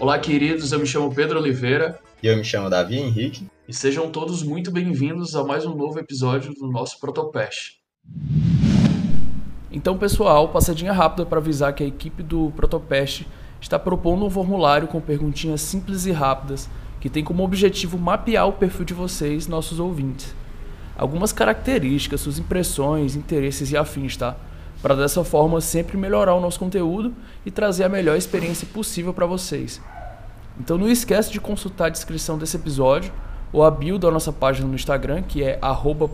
Olá, queridos. Eu me chamo Pedro Oliveira. E eu me chamo Davi Henrique. E sejam todos muito bem-vindos a mais um novo episódio do nosso Protopest. Então, pessoal, passadinha rápida para avisar que a equipe do Protopest está propondo um formulário com perguntinhas simples e rápidas que tem como objetivo mapear o perfil de vocês, nossos ouvintes. Algumas características, suas impressões, interesses e afins, tá? Para dessa forma sempre melhorar o nosso conteúdo e trazer a melhor experiência possível para vocês. Então não esquece de consultar a descrição desse episódio ou a bio da nossa página no Instagram, que é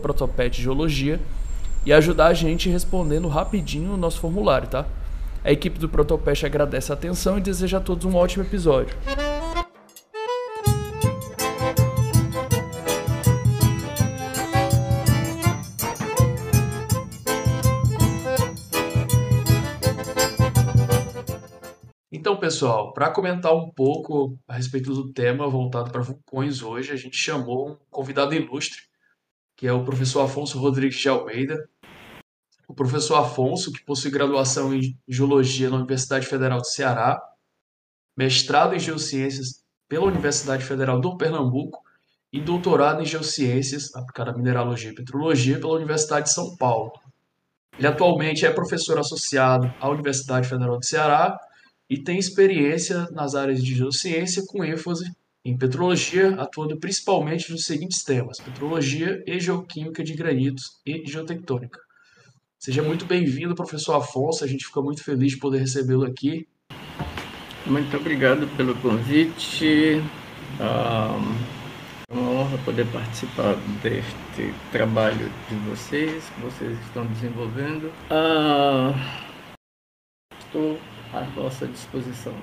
protopetgeologia, e ajudar a gente respondendo rapidinho o nosso formulário, tá? A equipe do Protopest agradece a atenção e deseja a todos um ótimo episódio. Pessoal, para comentar um pouco a respeito do tema voltado para vulcões hoje, a gente chamou um convidado ilustre, que é o professor Afonso Rodrigues de Almeida. O professor Afonso, que possui graduação em Geologia na Universidade Federal do Ceará, mestrado em Geociências pela Universidade Federal do Pernambuco e doutorado em Geociências aplicada à Mineralogia e Petrologia pela Universidade de São Paulo. Ele atualmente é professor associado à Universidade Federal do Ceará e tem experiência nas áreas de geociência com ênfase em petrologia, atuando principalmente nos seguintes temas: petrologia e geoquímica de granitos e geotectônica. Seja muito bem-vindo, professor Afonso. A gente fica muito feliz de poder recebê-lo aqui. Muito obrigado pelo convite. é uma honra poder participar deste trabalho de vocês, que vocês estão desenvolvendo. Ah, estou à vossa disposição.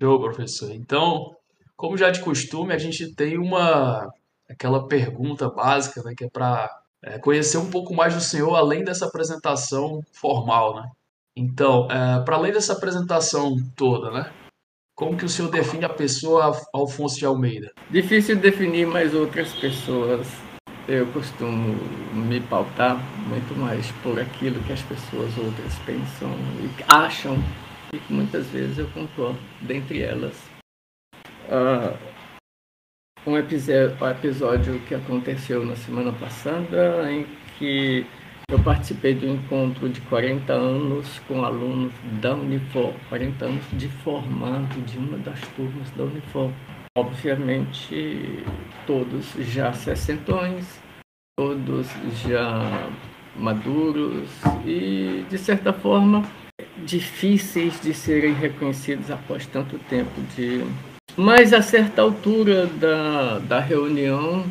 Show, professor. Então, como já de costume, a gente tem uma aquela pergunta básica, né, que é para é, conhecer um pouco mais do senhor além dessa apresentação formal, né? Então, é, para além dessa apresentação toda, né? Como que o senhor define a pessoa Alfonso de Almeida? Difícil definir, mas outras pessoas eu costumo me pautar muito mais por aquilo que as pessoas outras pensam e acham e que muitas vezes eu concordo, dentre elas. Uh, um episódio que aconteceu na semana passada, em que eu participei do encontro de 40 anos com alunos da Unifor, 40 anos de formado de uma das turmas da Unifor. Obviamente, todos já sessentões, todos já maduros e, de certa forma, difíceis de serem reconhecidos após tanto tempo de mas a certa altura da, da reunião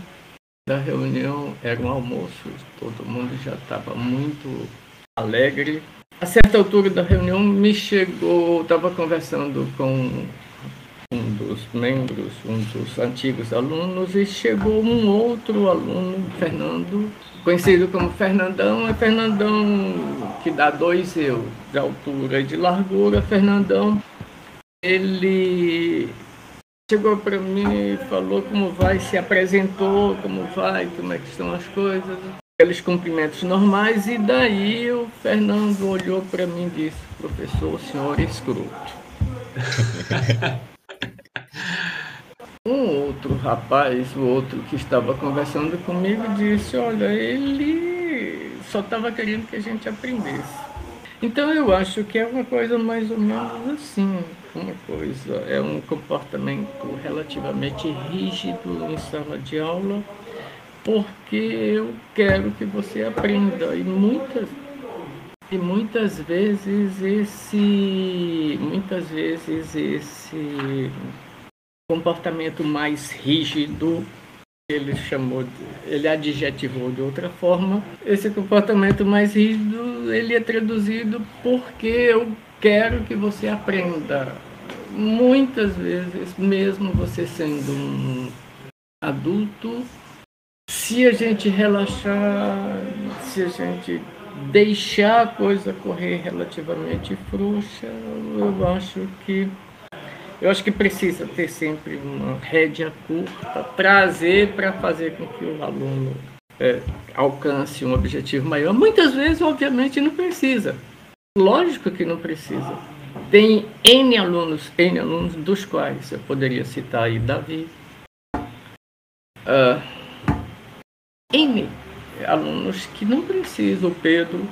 da reunião era um almoço todo mundo já estava muito alegre. A certa altura da reunião me chegou estava conversando com um dos membros um dos antigos alunos e chegou um outro aluno Fernando conhecido como Fernandão, é Fernandão que dá dois eu de altura e de largura. Fernandão, ele chegou para mim falou como vai, se apresentou, como vai, como é que estão as coisas, aqueles cumprimentos normais, e daí o Fernando olhou para mim e disse, professor, o senhor é escroto. Um outro rapaz, o outro que estava conversando comigo, disse: Olha, ele só estava querendo que a gente aprendesse. Então eu acho que é uma coisa mais ou menos assim, uma coisa, é um comportamento relativamente rígido em sala de aula, porque eu quero que você aprenda e muitas e muitas vezes esse muitas vezes esse comportamento mais rígido, ele chamou, ele adjetivou de outra forma. Esse comportamento mais rígido, ele é traduzido porque eu quero que você aprenda. Muitas vezes, mesmo você sendo um adulto, se a gente relaxar, se a gente deixar a coisa correr relativamente frouxa, eu acho que eu acho que precisa ter sempre uma rédea curta, trazer para fazer com que o aluno é, alcance um objetivo maior. Muitas vezes, obviamente, não precisa. Lógico que não precisa. Tem N alunos, N alunos, dos quais eu poderia citar aí Davi, uh, N alunos que não precisam, Pedro,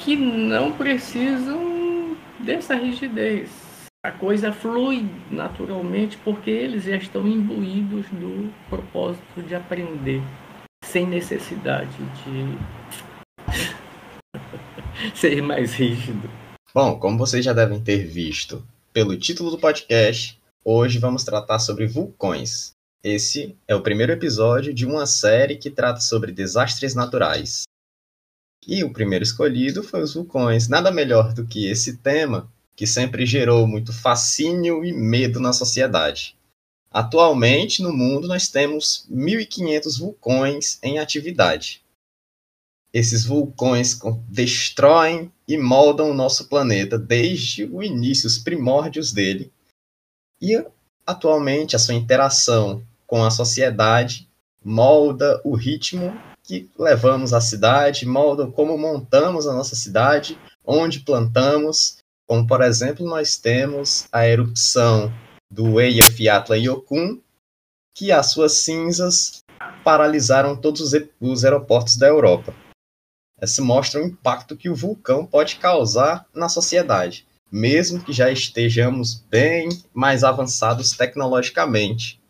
que não precisam dessa rigidez. A coisa flui naturalmente porque eles já estão imbuídos do propósito de aprender, sem necessidade de ser mais rígido. Bom, como vocês já devem ter visto pelo título do podcast, hoje vamos tratar sobre vulcões. Esse é o primeiro episódio de uma série que trata sobre desastres naturais. E o primeiro escolhido foi os vulcões. Nada melhor do que esse tema, que sempre gerou muito fascínio e medo na sociedade. Atualmente, no mundo, nós temos 1.500 vulcões em atividade. Esses vulcões destroem e moldam o nosso planeta desde o início, os primórdios dele. E atualmente a sua interação com a sociedade molda o ritmo que levamos à cidade, molda como montamos a nossa cidade, onde plantamos, como por exemplo nós temos a erupção do Eyjafjallajökull, que as suas cinzas paralisaram todos os aeroportos da Europa. Essa mostra o impacto que o vulcão pode causar na sociedade, mesmo que já estejamos bem mais avançados tecnologicamente.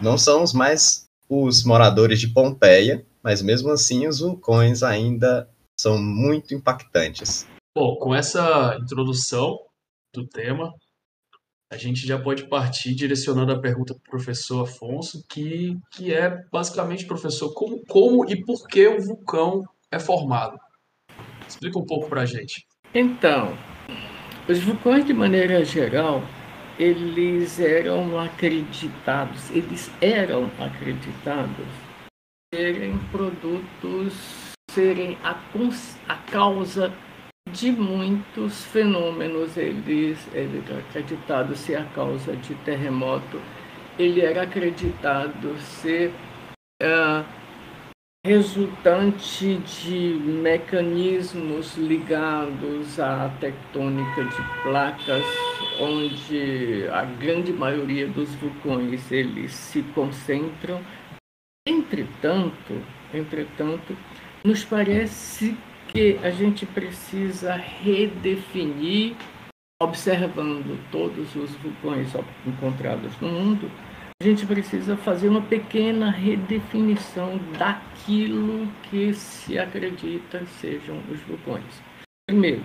Não somos mais os moradores de Pompeia, mas mesmo assim os vulcões ainda são muito impactantes. Bom, com essa introdução do tema, a gente já pode partir direcionando a pergunta para o professor Afonso, que, que é basicamente, professor, como, como e por que o vulcão é formado? Explica um pouco para a gente. Então, os vulcões, de maneira geral, eles eram acreditados, eles eram acreditados serem produtos, serem a, a causa de muitos fenômenos. Eles, ele era acreditado ser a causa de terremoto, ele era acreditado ser uh, resultante de mecanismos ligados à tectônica de placas, onde a grande maioria dos vulcões eles se concentram. Entretanto, entretanto, nos parece que a gente precisa redefinir, observando todos os vulcões encontrados no mundo, a gente precisa fazer uma pequena redefinição daquilo que se acredita sejam os vulcões. Primeiro,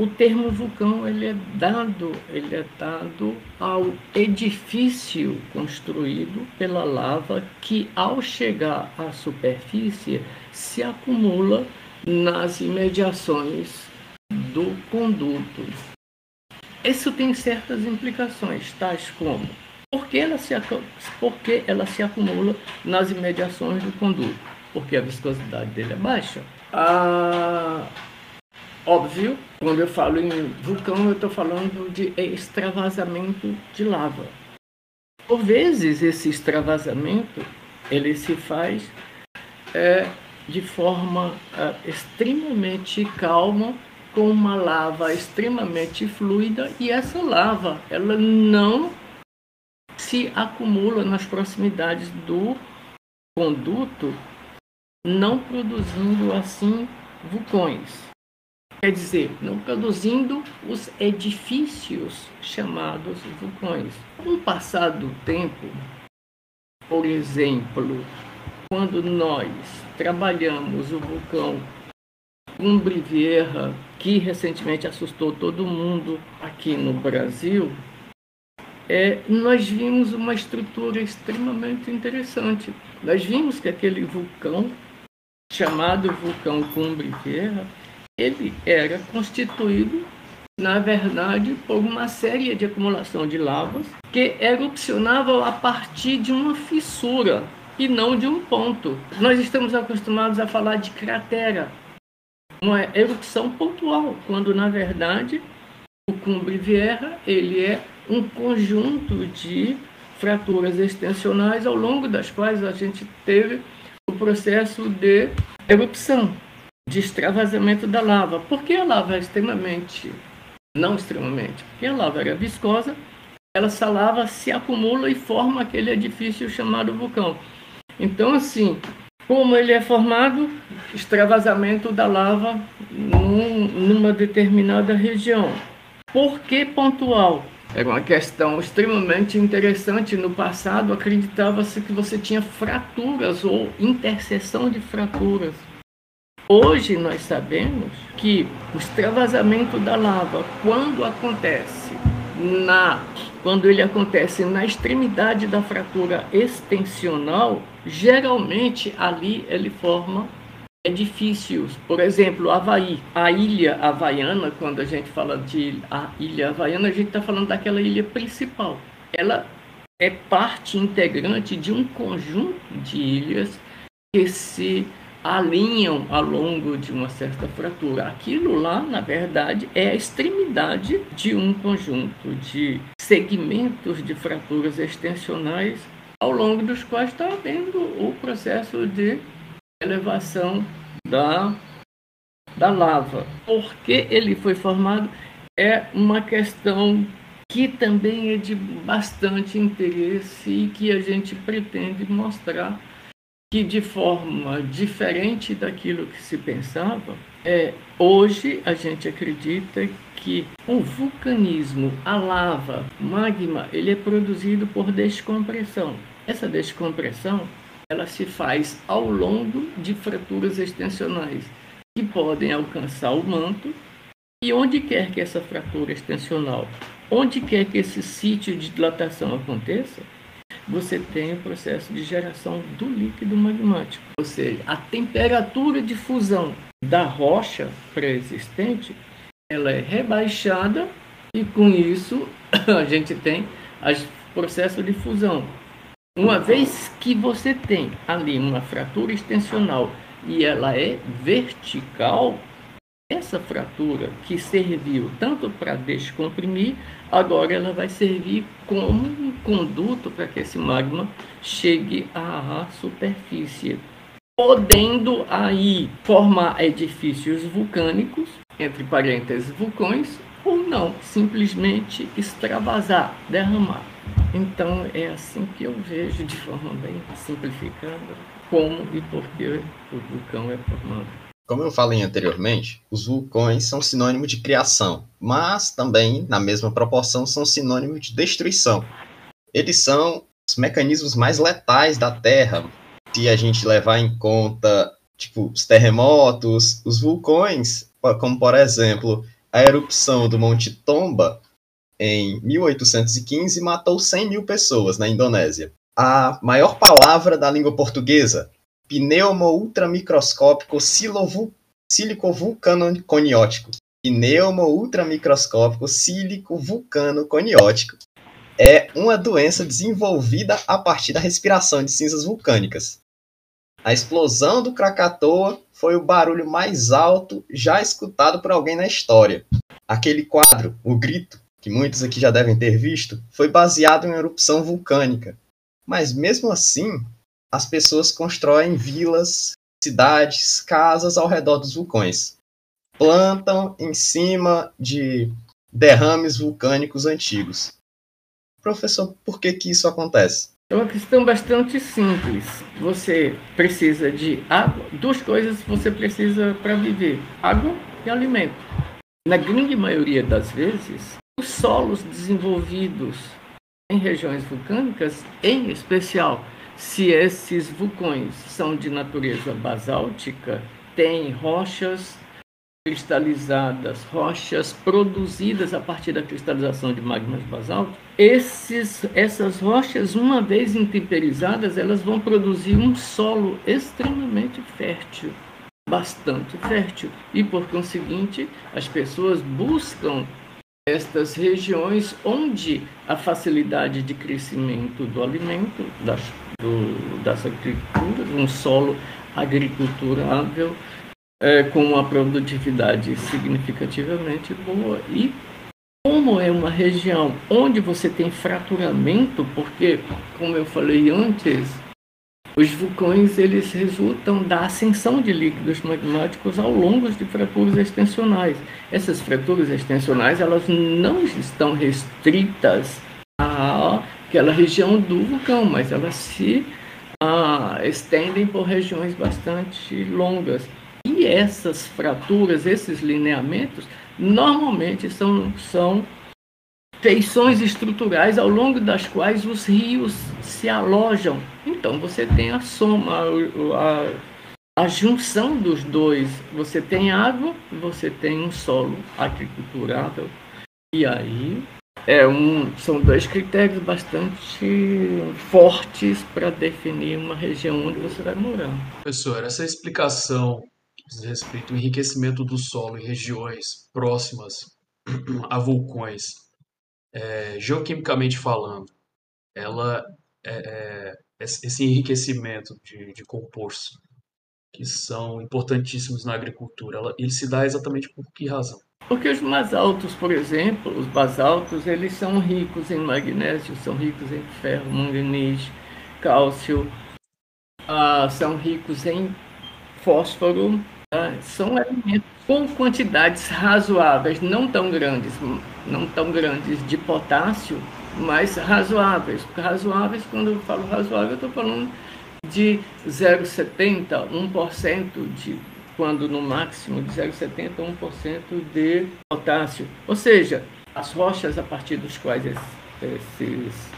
o termo vulcão ele é dado, ele é dado ao edifício construído pela lava que ao chegar à superfície se acumula nas imediações do conduto. Isso tem certas implicações, tais como por que ela se, por que ela se acumula nas imediações do conduto? Porque a viscosidade dele é baixa. Ah, óbvio, quando eu falo em vulcão, eu estou falando de extravasamento de lava. Por vezes, esse extravasamento ele se faz é, de forma é, extremamente calma, com uma lava extremamente fluida, e essa lava ela não se acumula nas proximidades do conduto, não produzindo assim vulcões. Quer dizer, não produzindo os edifícios chamados vulcões. Com o passar do tempo, por exemplo, quando nós trabalhamos o vulcão Cumbre Vieja, que recentemente assustou todo mundo aqui no Brasil, é, nós vimos uma estrutura extremamente interessante. Nós vimos que aquele vulcão, chamado vulcão Cumbre Vieja, ele era constituído, na verdade, por uma série de acumulação de lavas que erupcionavam a partir de uma fissura e não de um ponto. Nós estamos acostumados a falar de cratera, uma erupção pontual, quando na verdade o Cumbre Vieja ele é um conjunto de fraturas extensionais ao longo das quais a gente teve o o processo de erupção, de extravasamento da lava. Porque a lava é extremamente, não extremamente, porque a lava era viscosa, ela, essa lava se acumula e forma aquele edifício chamado vulcão. Então, assim, como ele é formado? Extravasamento da lava num, numa determinada região. Por que pontual? Era uma questão extremamente interessante. No passado, acreditava-se que você tinha fraturas ou interseção de fraturas. Hoje, nós sabemos que o extravasamento da lava, quando acontece na quando ele acontece na extremidade da fratura extensional, geralmente ali ele forma edifícios. Por exemplo, Havaí, a ilha havaiana, quando a gente fala de a ilha havaiana, a gente está falando daquela ilha principal. Ela é parte integrante de um conjunto de ilhas que se alinham ao longo de uma certa fratura. Aquilo lá, na verdade, é a extremidade de um conjunto de segmentos de fraturas extensionais ao longo dos quais está havendo o processo de elevação da, da lava. Por que ele foi formado é uma questão que também é de bastante interesse e que a gente pretende mostrar que de forma diferente daquilo que se pensava, é, hoje a gente acredita que o vulcanismo, a lava, magma, ele é produzido por descompressão. Essa descompressão ela se faz ao longo de fraturas extensionais que podem alcançar o manto e onde quer que essa fratura extensional, onde quer que esse sítio de dilatação aconteça, você tem o processo de geração do líquido magmático. Ou seja, a temperatura de fusão da rocha pré-existente ela é rebaixada e com isso a gente tem o processo de fusão. Uma vez que você tem ali uma fratura extensional e ela é vertical, essa fratura que serviu tanto para descomprimir, agora ela vai servir como um conduto para que esse magma chegue à superfície, podendo aí formar edifícios vulcânicos, entre parênteses vulcões, ou não, simplesmente extravasar, derramar. Então é assim que eu vejo de forma bem simplificada como e por que o vulcão é formado. Como eu falei anteriormente, os vulcões são sinônimo de criação, mas também, na mesma proporção, são sinônimo de destruição. Eles são os mecanismos mais letais da Terra. Se a gente levar em conta, tipo, os terremotos, os vulcões, como por exemplo, a erupção do Monte Tomba em 1815 matou 100 mil pessoas na Indonésia. A maior palavra da língua portuguesa, pneumo ultramicroscópico sílico-vulcano-coniótico. Pneumo ultramicroscópico sílico-vulcano-coniótico é uma doença desenvolvida a partir da respiração de cinzas vulcânicas. A explosão do Krakatoa foi o barulho mais alto já escutado por alguém na história. Aquele quadro, O Grito, que muitos aqui já devem ter visto, foi baseado em uma erupção vulcânica. Mas mesmo assim, as pessoas constroem vilas, cidades, casas ao redor dos vulcões. Plantam em cima de derrames vulcânicos antigos. Professor, por que, que isso acontece? É uma questão bastante simples. Você precisa de água, duas coisas você precisa para viver: água e alimento. Na grande maioria das vezes, os solos desenvolvidos em regiões vulcânicas, em especial se esses vulcões são de natureza basáltica, têm rochas cristalizadas, rochas produzidas a partir da cristalização de magmas basálticos, esses, essas rochas, uma vez intemperizadas, elas vão produzir um solo extremamente fértil, bastante fértil. E, por conseguinte, as pessoas buscam estas regiões onde a facilidade de crescimento do alimento, das, do, das agriculturas, um solo agriculturável é, com uma produtividade significativamente boa e como é uma região onde você tem fraturamento, porque, como eu falei antes, Os vulcões eles resultam da ascensão de líquidos magmáticos ao longo de fraturas extensionais. Essas fraturas extensionais elas não estão restritas àquela região do vulcão, mas elas se ah, estendem por regiões bastante longas. E essas fraturas, esses lineamentos, normalmente são, são feições estruturais ao longo das quais os rios se alojam. Então você tem a soma, a, a junção dos dois. Você tem água, você tem um solo agriculturável. E aí é um, são dois critérios bastante fortes para definir uma região onde você vai morar. Professor, essa explicação diz respeito ao enriquecimento do solo em regiões próximas a vulcões é, geoquimicamente falando, ela é, é, esse enriquecimento de, de compostos que são importantíssimos na agricultura, ela, ele se dá exatamente por que razão? Porque os basaltos, por exemplo, os basaltos, eles são ricos em magnésio, são ricos em ferro, manganês, cálcio, ah, são ricos em fósforo, ah, são alimentos com quantidades razoáveis, não tão grandes, não tão grandes de potássio, mas razoáveis. Razoáveis, quando eu falo razoável, eu estou falando de 0,70, 1% de quando no máximo de 0,70 a 1% de potássio. Ou seja, as rochas a partir dos quais esses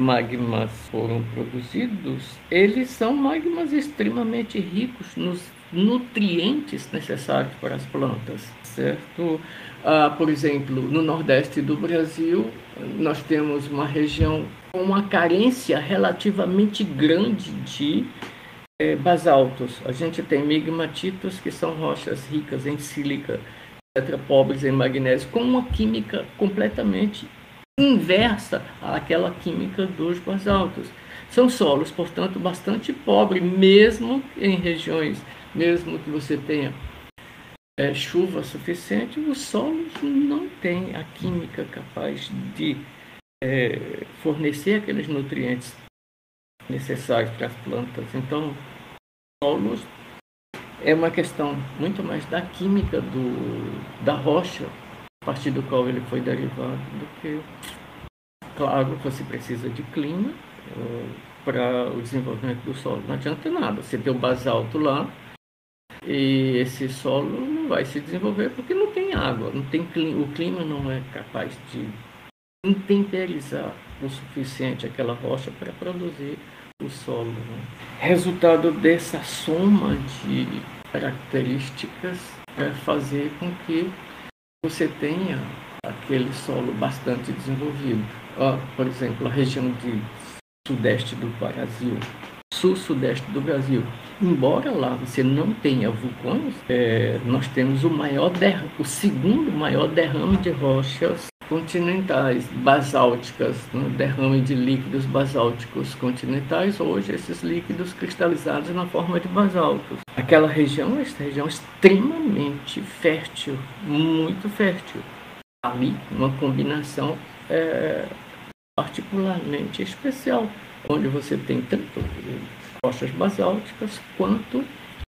magmas foram produzidos, eles são magmas extremamente ricos nos nutrientes necessários para as plantas, certo? Ah, por exemplo, no nordeste do Brasil, nós temos uma região com uma carência relativamente grande de basaltos. A gente tem migmatitos, que são rochas ricas em sílica, etc., pobres em magnésio, com uma química completamente inversa àquela química dos basaltos. São solos, portanto, bastante pobres, mesmo em regiões mesmo que você tenha é, chuva suficiente, os solos não têm a química capaz de é, fornecer aqueles nutrientes necessários para as plantas. Então, solos é uma questão muito mais da química do, da rocha, a partir do qual ele foi derivado, do que, claro, você precisa de clima uh, para o desenvolvimento do solo. Não adianta nada, você tem o basalto lá, e esse solo não vai se desenvolver porque não tem água, não tem clima, o clima não é capaz de intemperizar o suficiente aquela rocha para produzir o solo. Né? Resultado dessa soma de características é fazer com que você tenha aquele solo bastante desenvolvido. por exemplo, a região de sudeste do Brasil, sul-sudeste do Brasil, embora lá você não tenha vulcões, é, nós temos o maior o segundo maior derrame de rochas continentais basálticas, né? derrame de líquidos basálticos continentais, hoje esses líquidos cristalizados na forma de basaltos. Aquela região é região extremamente fértil, muito fértil. Ali, uma combinação é, particularmente especial, onde você tem tanto rochas basálticas, quanto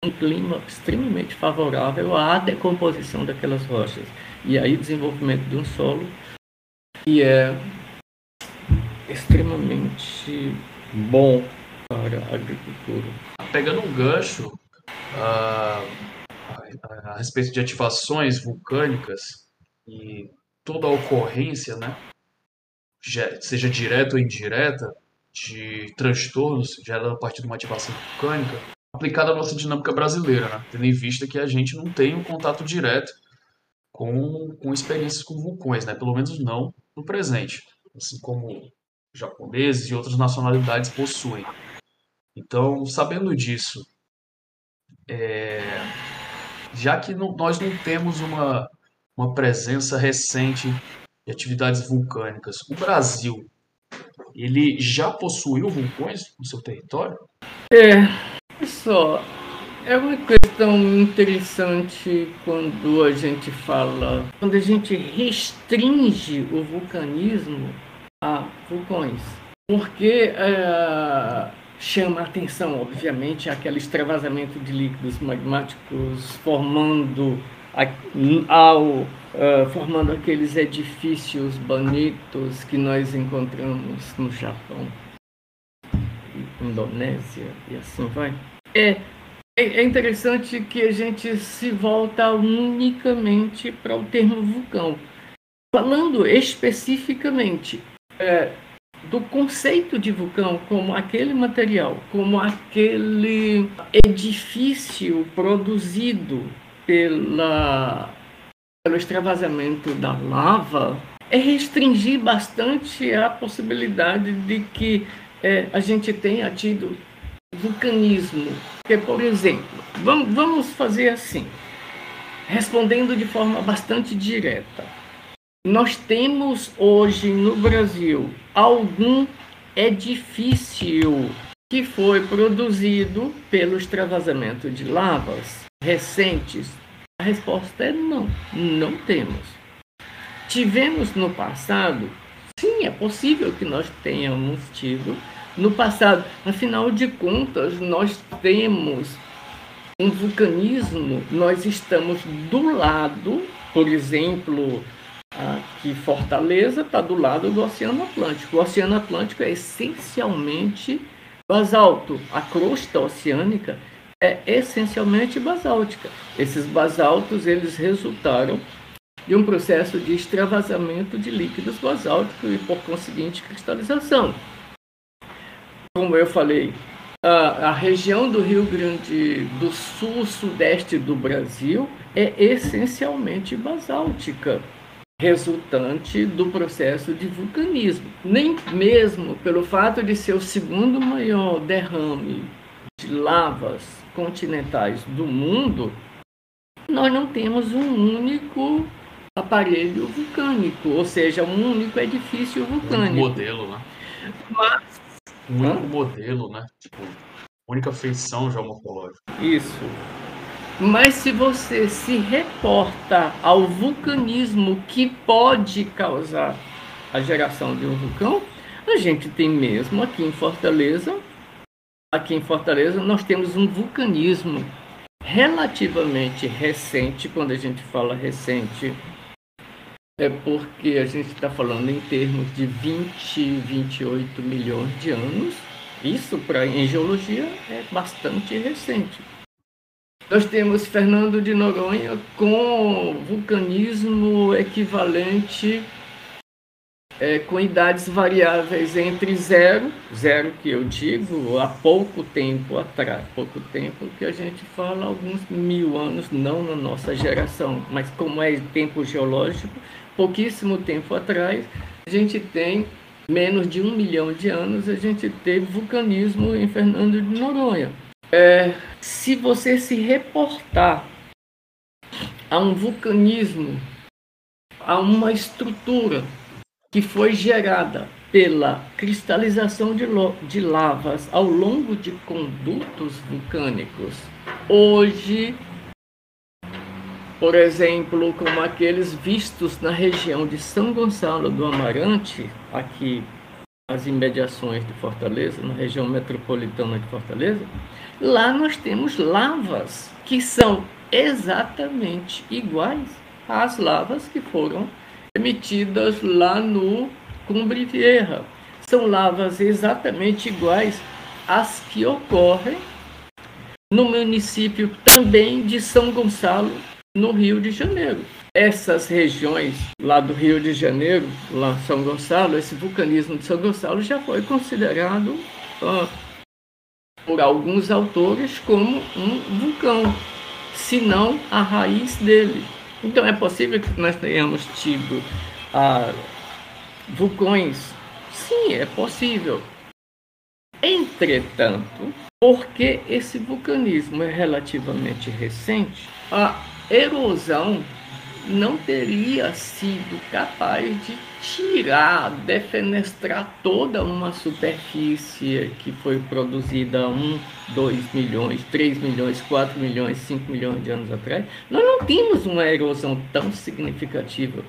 um clima extremamente favorável à decomposição daquelas rochas. E aí desenvolvimento de um solo que é extremamente bom para a agricultura. Pegando um gancho uh, a, a, respeito de ativações vulcânicas e toda a ocorrência, né, seja direta ou indireta, de transtornos gerada a partir de uma ativação vulcânica aplicada à nossa dinâmica brasileira, né? tendo em vista que a gente não tem um contato direto com, com experiências com vulcões, né? pelo menos não no presente, assim como japoneses e outras nacionalidades possuem. Então, sabendo disso, é, já que não, nós não temos uma, uma presença recente de atividades vulcânicas, o Brasil ele já possuiu vulcões no seu território? É, só. É uma questão interessante quando a gente fala, quando a gente restringe o vulcanismo a vulcões. Porque é, chama a atenção, obviamente, aquele extravasamento de líquidos magmáticos formando ao uh, formando aqueles edifícios bonitos que nós encontramos no Japão, Indonésia e assim vai. É, é, é interessante que a gente se volta unicamente para o termo vulcão. Falando especificamente é, do conceito de vulcão como aquele material, como aquele edifício produzido pela, pelo extravasamento da lava, é restringir bastante a possibilidade de que é, a gente tenha tido vulcanismo. Porque, por exemplo, vamos, fazer assim, respondendo de forma bastante direta. Nós temos hoje no Brasil algum edifício que foi produzido pelo extravasamento de lavas recentes? A resposta é não, não temos. Tivemos no passado? Sim, é possível que nós tenhamos tido no passado. Afinal de contas, nós temos um vulcanismo, nós estamos do lado, por exemplo, aqui Fortaleza está do lado do Oceano Atlântico. O Oceano Atlântico é essencialmente basalto. A crosta oceânica é essencialmente basáltica. Esses basaltos eles resultaram de um processo de extravasamento de líquidos basálticos e, por conseguinte, cristalização como eu falei, a, a, região do Rio Grande do Sul, sudeste do Brasil, é essencialmente basáltica, resultante do processo de vulcanismo. Nem mesmo pelo fato de ser o segundo maior derrame de lavas continentais do mundo, nós não temos um único aparelho vulcânico, ou seja, um único edifício vulcânico. Um modelo, né? Mas um único modelo, né? Tipo, única feição geomorfológica. Isso. Mas se você se reporta ao vulcanismo que pode causar a geração de um vulcão, a gente tem mesmo aqui em Fortaleza, aqui em Fortaleza nós temos um vulcanismo relativamente recente, quando a gente fala recente, é porque a gente está falando em termos de 20, 28 milhões de anos. Isso, para em geologia, é bastante recente. Nós temos Fernando de Noronha com vulcanismo equivalente é, com idades variáveis entre zero, zero que eu digo, há pouco tempo atrás, pouco tempo que a gente fala alguns mil anos, não na nossa geração, mas como é tempo geológico, pouquíssimo tempo atrás, a gente tem menos de um milhão de anos, a gente teve vulcanismo em Fernando de Noronha. É, se você se reportar a um vulcanismo, a uma estrutura que foi gerada pela cristalização de, de lavas ao longo de condutos vulcânicos, hoje por exemplo, como aqueles vistos na região de São Gonçalo do Amarante, aqui as imediações de Fortaleza, na região metropolitana de Fortaleza, lá nós temos lavas que são exatamente iguais às lavas que foram emitidas lá no Cumbre Vieja. São lavas exatamente iguais às que ocorrem no município também de São Gonçalo no Rio de Janeiro. Essas regiões lá do Rio de Janeiro, lá São Gonçalo, esse vulcanismo de São Gonçalo já foi considerado por alguns autores como um vulcão, se não a raiz dele. Então é possível que nós tenhamos tido uh, vulcões? Sim, é possível. Entretanto, porque esse vulcanismo é relativamente recente, a erosão não teria sido capaz de tirar, defenestrar toda uma superfície que foi produzida há 1, 2 milhões, 3 milhões, 4 milhões, 5 milhões de anos atrás. Nós não tínhamos uma erosão tão significativa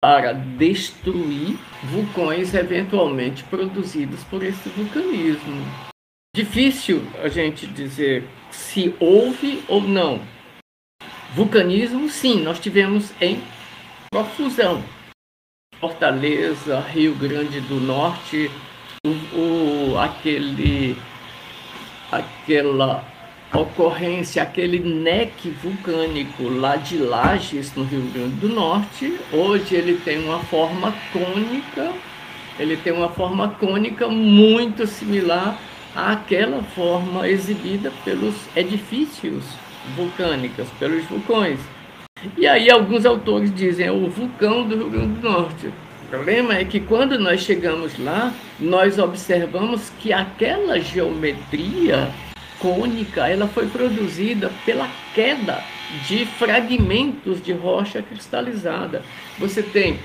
para destruir vulcões eventualmente produzidos por esse vulcanismo. difícil a gente dizer se houve ou não. Vulcanismo, sim, nós tivemos em profusão. Fortaleza, Rio Grande do Norte, o, o, aquele, aquela ocorrência, aquele neck vulcânico lá de Lages, no Rio Grande do Norte, hoje ele tem uma forma cônica, ele tem uma forma cônica muito similar àquela forma exibida pelos edifícios vulcânicos, pelos vulcões. E aí alguns autores dizem é o vulcão do Rio Grande do Norte. O problema é que quando nós chegamos lá, nós observamos que aquela geometria cônica, ela foi produzida pela queda de fragmentos de rocha cristalizada. Você tem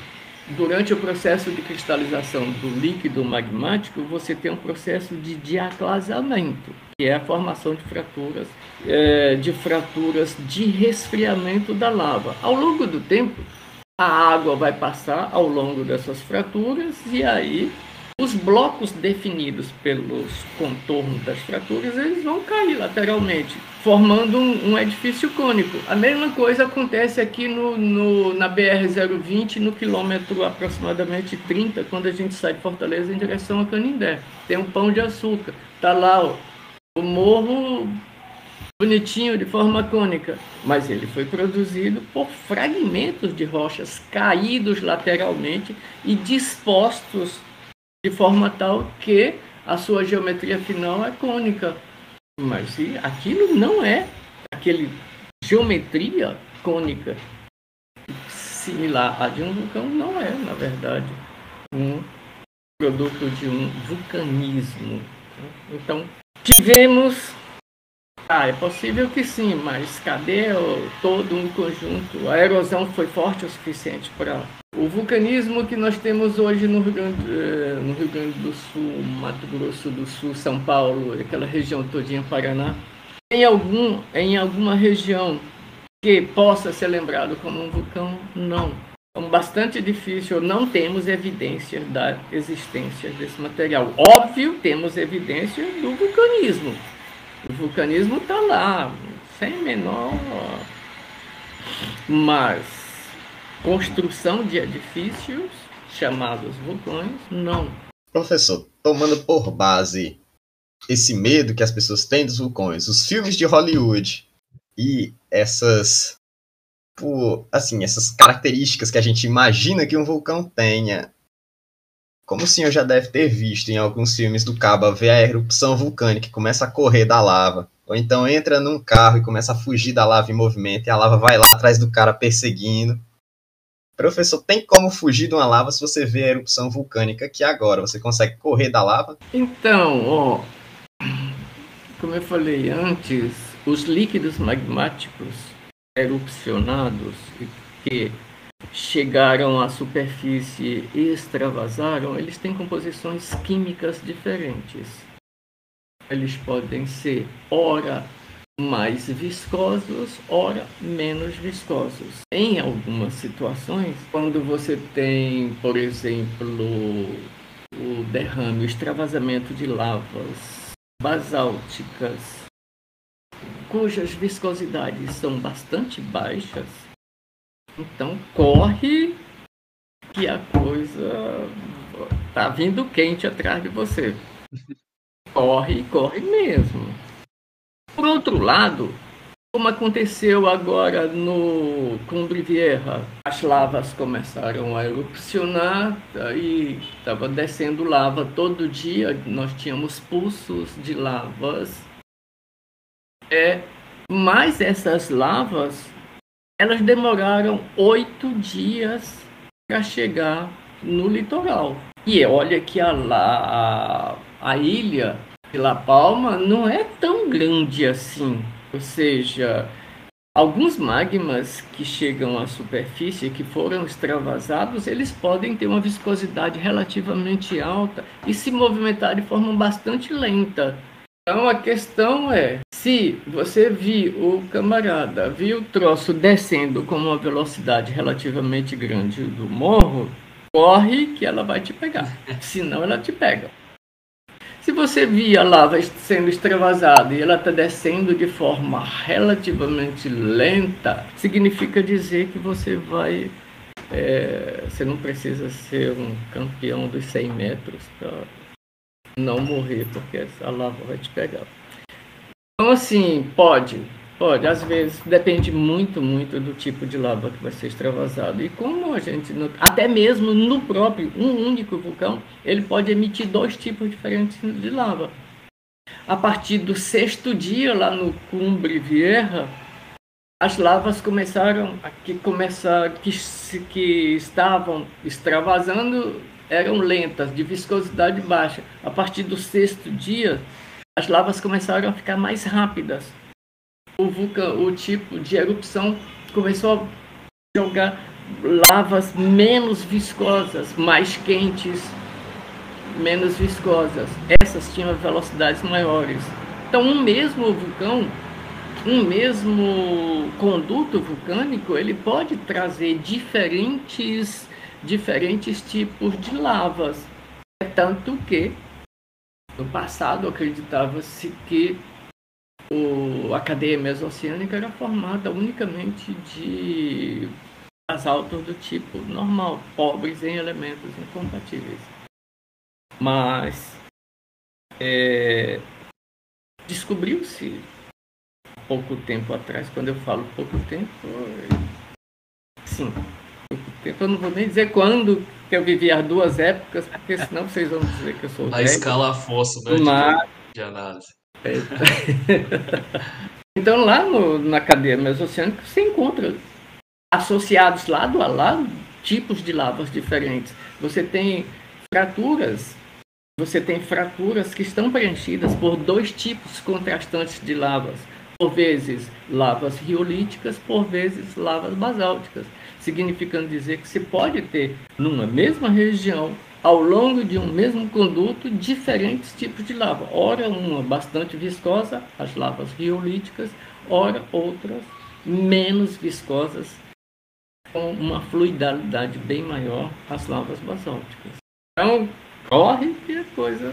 durante o processo de cristalização do líquido magmático, você tem um processo de diaclasamento, que é a formação de fraturas, é, de fraturas de resfriamento da lava. Ao longo do tempo, a água vai passar ao longo dessas fraturas e aí os blocos definidos pelos contornos das fraturas eles vão cair lateralmente, formando um, um edifício cônico. A mesma coisa acontece aqui no, no, na BR-020, no quilômetro aproximadamente 30, quando a gente sai de Fortaleza em direção a Canindé. Tem um pão de açúcar. Está lá ó, o morro bonitinho de forma cônica, mas ele foi produzido por fragmentos de rochas caídos lateralmente e dispostos de forma tal que a sua geometria final é cônica. Mas aquilo não é aquele geometria cônica similar à de um vulcão, não é, na verdade, um produto de um vulcanismo. Então, tivemos ah, é possível que sim, mas cadê o, todo um conjunto? A erosão foi forte o suficiente para. O vulcanismo que nós temos hoje no Rio, Grande, eh, no Rio Grande do Sul, Mato Grosso do Sul, São Paulo, aquela região todinha Paraná, em, algum, em alguma região que possa ser lembrado como um vulcão? Não. É bastante difícil, não temos evidências da existência desse material. Óbvio, temos evidência do vulcanismo o vulcanismo está lá, sem menor. Mas construção de edifícios chamados vulcões, não. Professor, tomando por base esse medo que as pessoas têm dos vulcões, os filmes de Hollywood e essas por, assim, essas características que a gente imagina que um vulcão tenha como o senhor já deve ter visto em alguns filmes do Cabo, ver a erupção vulcânica que começa a correr da lava, ou então entra num carro e começa a fugir da lava em movimento, e a lava vai lá atrás do cara perseguindo. Professor, tem como fugir de uma lava se você vê a erupção vulcânica aqui agora? Você consegue correr da lava? Então, ó, como eu falei antes, os líquidos magmáticos erupcionados que chegaram à superfície e extravasaram, eles têm composições químicas diferentes. Eles podem ser, ora, mais viscosos, ora, menos viscosos. Em algumas situações, quando você tem, por exemplo, o derrame, o extravasamento de lavas basálticas, cujas viscosidades são bastante baixas, então corre que a coisa tá vindo quente atrás de você. Corre, corre mesmo. Por outro lado, como aconteceu agora no Cumbre Vieja, as lavas começaram a erupcionar e estava descendo lava todo dia, nós tínhamos pulsos de lavas. É, mas essas lavas elas demoraram oito dias para chegar no litoral. E olha que a, a, a ilha de La Palma não é tão grande assim. Ou seja, alguns magmas que chegam à superfície, que foram extravasados, eles podem ter uma viscosidade relativamente alta e se movimentar de forma bastante lenta. Então a questão é, se você viu o camarada, viu o troço descendo com uma velocidade relativamente grande do morro, corre que ela vai te pegar. Senão ela te pega. Se você via a lava sendo extravasada e ela está descendo de forma relativamente lenta, significa dizer que você vai. É, você não precisa ser um campeão dos 100 metros para não morrer, porque essa lava vai te pegar. Então, assim, pode, pode, às vezes, depende muito, muito do tipo de lava que vai ser extravasado. E como a gente, até mesmo no próprio, um único vulcão, ele pode emitir dois tipos diferentes de lava. A partir do sexto dia, lá no Cumbre Vieja, as lavas começaram, que começaram, que, que estavam extravasando, eram lentas, de viscosidade baixa. A partir do sexto dia, as lavas começaram a ficar mais rápidas. O vulcão, o tipo de erupção começou a jogar lavas menos viscosas, mais quentes, menos viscosas. Essas tinham velocidades maiores. Então, um mesmo vulcão, um mesmo conduto vulcânico, ele pode trazer diferentes, diferentes tipos de lavas. É tanto que no passado, acreditava-se que o, a cadeia mesoceânica era formada unicamente de basaltos do tipo normal, pobres em elementos incompatíveis. Mas é, descobriu-se pouco tempo atrás, quando eu falo pouco tempo, sim, pouco tempo, eu não vou nem dizer quando que eu vivi as duas épocas, porque senão vocês vão dizer que eu sou Na escala Afonso, né? Mas... De análise. então, lá no, na cadeia mesoceânica, você encontra associados lado a lado tipos de lavas diferentes. Você tem fraturas, você tem fraturas que estão preenchidas por dois tipos contrastantes de lavas. Por vezes lavas riolíticas, por vezes lavas basálticas significando dizer que se pode ter numa mesma região, ao longo de um mesmo conduto, diferentes tipos de lava. Ora, uma bastante viscosa, as lavas riolíticas, ora, outras menos viscosas, com uma fluidalidade bem maior, as lavas basálticas. Então, corre que a coisa.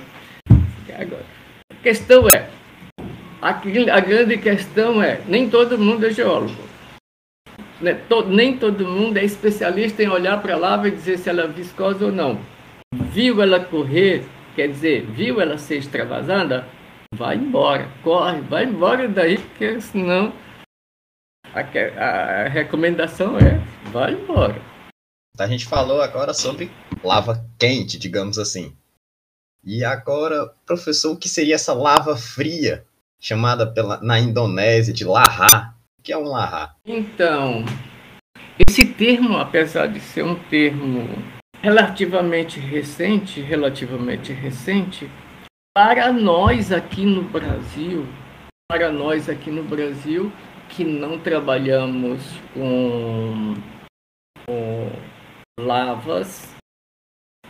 Agora, a questão é: a, grande questão é, nem todo mundo é geólogo né, nem todo mundo é especialista em olhar para a lava e dizer se ela é viscosa ou não. Viu ela correr, quer dizer, viu ela ser extravasada, vai embora, corre, vai embora daí, porque senão a, a recomendação é vai embora. A gente falou agora sobre lava quente, digamos assim. E agora, professor, o que seria essa lava fria, chamada pela, na Indonésia de Lahar? que é um lahar? Então, esse termo, apesar de ser um termo relativamente recente, relativamente recente, para nós aqui no Brasil, para nós aqui no Brasil que não trabalhamos com, com lavas,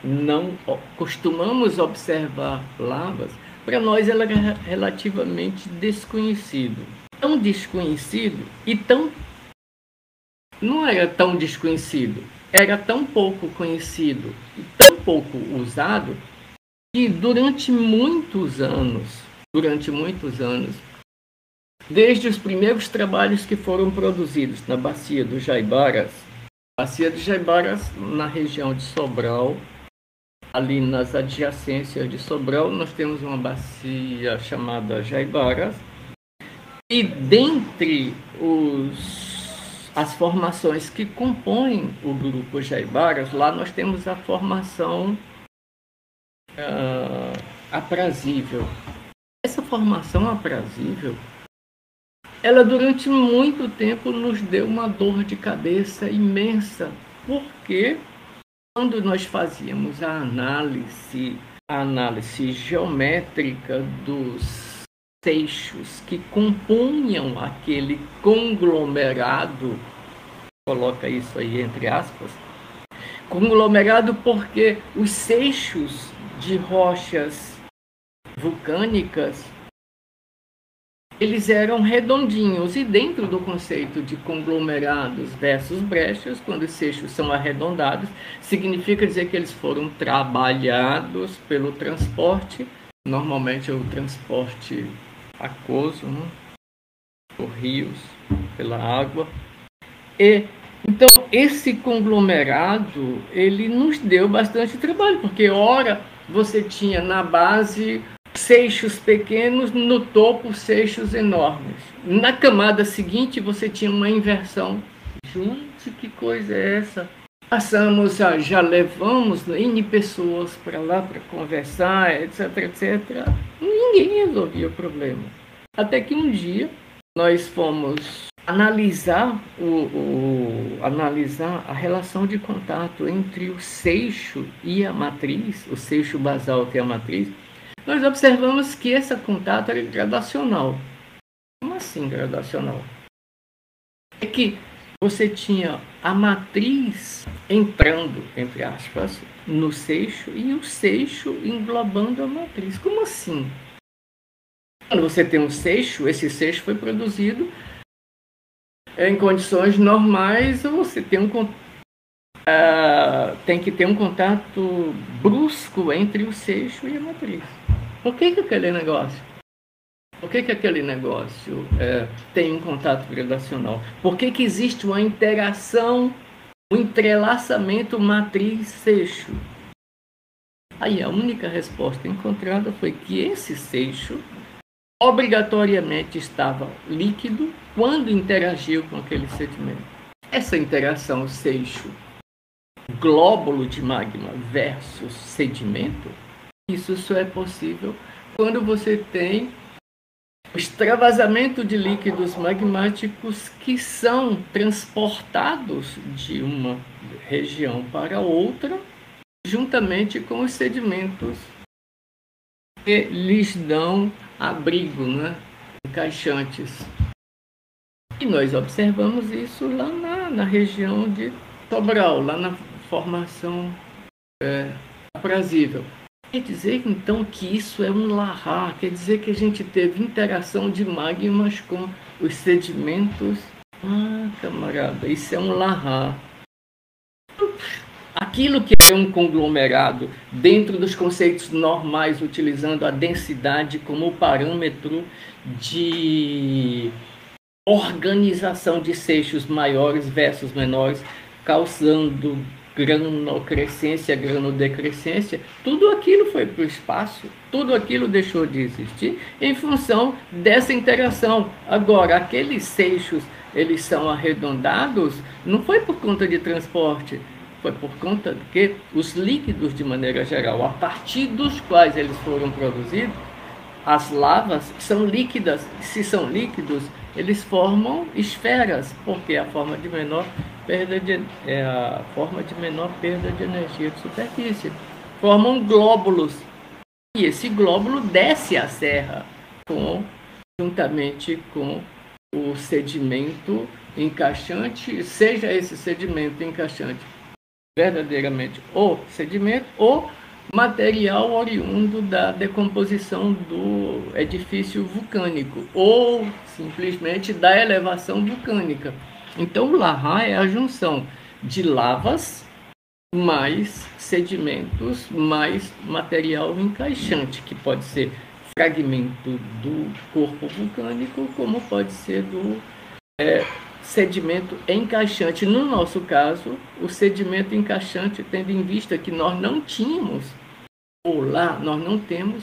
não costumamos observar lavas, para nós ela é relativamente desconhecido tão desconhecido e tão. Não era tão desconhecido, era tão pouco conhecido e tão pouco usado que durante muitos anos, durante muitos anos, desde os primeiros trabalhos que foram produzidos na bacia do Jaibaras, bacia do Jaibaras na região de Sobral, ali nas adjacências de Sobral, nós temos uma bacia chamada Jaibaras, e dentre os, as formações que compõem o grupo Jaibaras, lá nós temos a formação uh, aprazível. Essa formação aprazível, ela durante muito tempo nos deu uma dor de cabeça imensa, porque quando nós fazíamos a análise, a análise geométrica dos seixos que compunham aquele conglomerado, coloca isso aí entre aspas, conglomerado porque os seixos de rochas vulcânicas eles eram redondinhos e dentro do conceito de conglomerados versus brechas, quando os seixos são arredondados, significa dizer que eles foram trabalhados pelo transporte normalmente é o transporte aquoso, né? por rios, pela água. E então esse conglomerado ele nos deu bastante trabalho, porque ora você tinha na base seixos pequenos, no topo seixos enormes. Na camada seguinte você tinha uma inversão. Gente, que coisa é essa? Passamos, já, já levamos N pessoas para lá para conversar, etc, etc. Ninguém resolvia o problema. Até que um dia nós fomos analisar, o, o, analisar a relação de contato entre o seixo e a matriz, o seixo basal e a matriz, nós observamos que esse contato era gradacional. Como assim gradacional? É que você tinha a matriz entrando, entre aspas, no seixo e o seixo englobando a matriz. Como assim? Quando você tem um seixo, esse seixo foi produzido em condições normais, você tem, um, uh, tem que ter um contato brusco entre o seixo e a matriz. Por que, que aquele negócio? Por que, que aquele negócio é, tem um contato gradacional? Por que, que existe uma interação, um entrelaçamento matriz-seixo? Aí a única resposta encontrada foi que esse seixo obrigatoriamente estava líquido quando interagiu com aquele sedimento. Essa interação seixo glóbulo de magma versus sedimento, isso só é possível quando você tem o extravasamento de líquidos magmáticos que são transportados de uma região para outra, juntamente com os sedimentos que lhes dão abrigo, né? encaixantes. E nós observamos isso lá na, na região de Sobral, lá na formação é, aprazível. Quer dizer então que isso é um lahar, quer dizer que a gente teve interação de magmas com os sedimentos. Ah, camarada, isso é um lahar. Aquilo que é um conglomerado dentro dos conceitos normais, utilizando a densidade como parâmetro de organização de seixos maiores versus menores, causando granocrescência, granodecrescência, tudo aquilo foi para o espaço, tudo aquilo deixou de existir em função dessa interação. Agora, aqueles seixos, eles são arredondados, não foi por conta de transporte, foi por conta de que os líquidos, de maneira geral, a partir dos quais eles foram produzidos, as lavas são líquidas. Se são líquidos, eles formam esferas, porque a forma de menor perda de, é a forma de menor perda de energia de superfície. Formam glóbulos. E esse glóbulo desce a serra com, juntamente com o sedimento encaixante, seja esse sedimento encaixante verdadeiramente o sedimento ou material oriundo da decomposição do edifício vulcânico ou simplesmente da elevação vulcânica. Então, o Lahar é a junção de lavas mais sedimentos mais material encaixante, que pode ser fragmento do corpo vulcânico, como pode ser do é, sedimento encaixante. No nosso caso, o sedimento encaixante, tendo em vista que nós não tínhamos, ou lá nós não temos,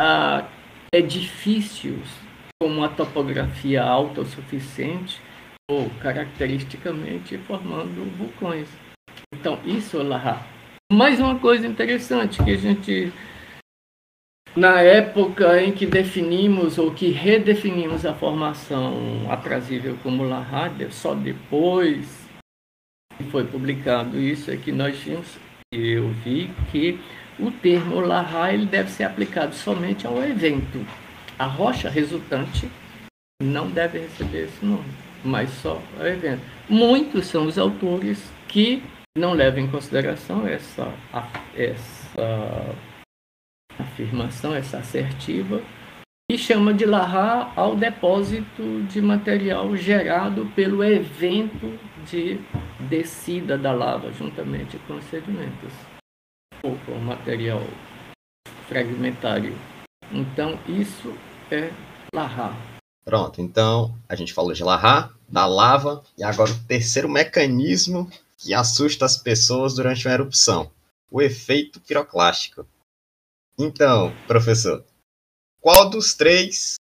ah, edifícios com uma topografia alta o suficiente, ou caracteristicamente formando vulcões. Então, isso lá. Mais uma coisa interessante que a gente na época em que definimos ou que redefinimos a formação aprazível como Lahar, só depois que foi publicado isso é que nós tínhamos, eu vi que o termo Lahar ele deve ser aplicado somente ao evento. A rocha resultante não deve receber esse nome, mas só ao evento. Muitos são os autores que não levam em consideração essa, essa afirmação, essa assertiva, e chama de Lahar ao depósito de material gerado pelo evento de descida da lava, juntamente com os sedimentos, ou com o material fragmentário Então, isso é Lahá. Pronto, então a gente falou de Lahá, da lava, e agora o terceiro mecanismo que assusta as pessoas durante uma erupção: o efeito piroclástico. Então, professor, qual dos três,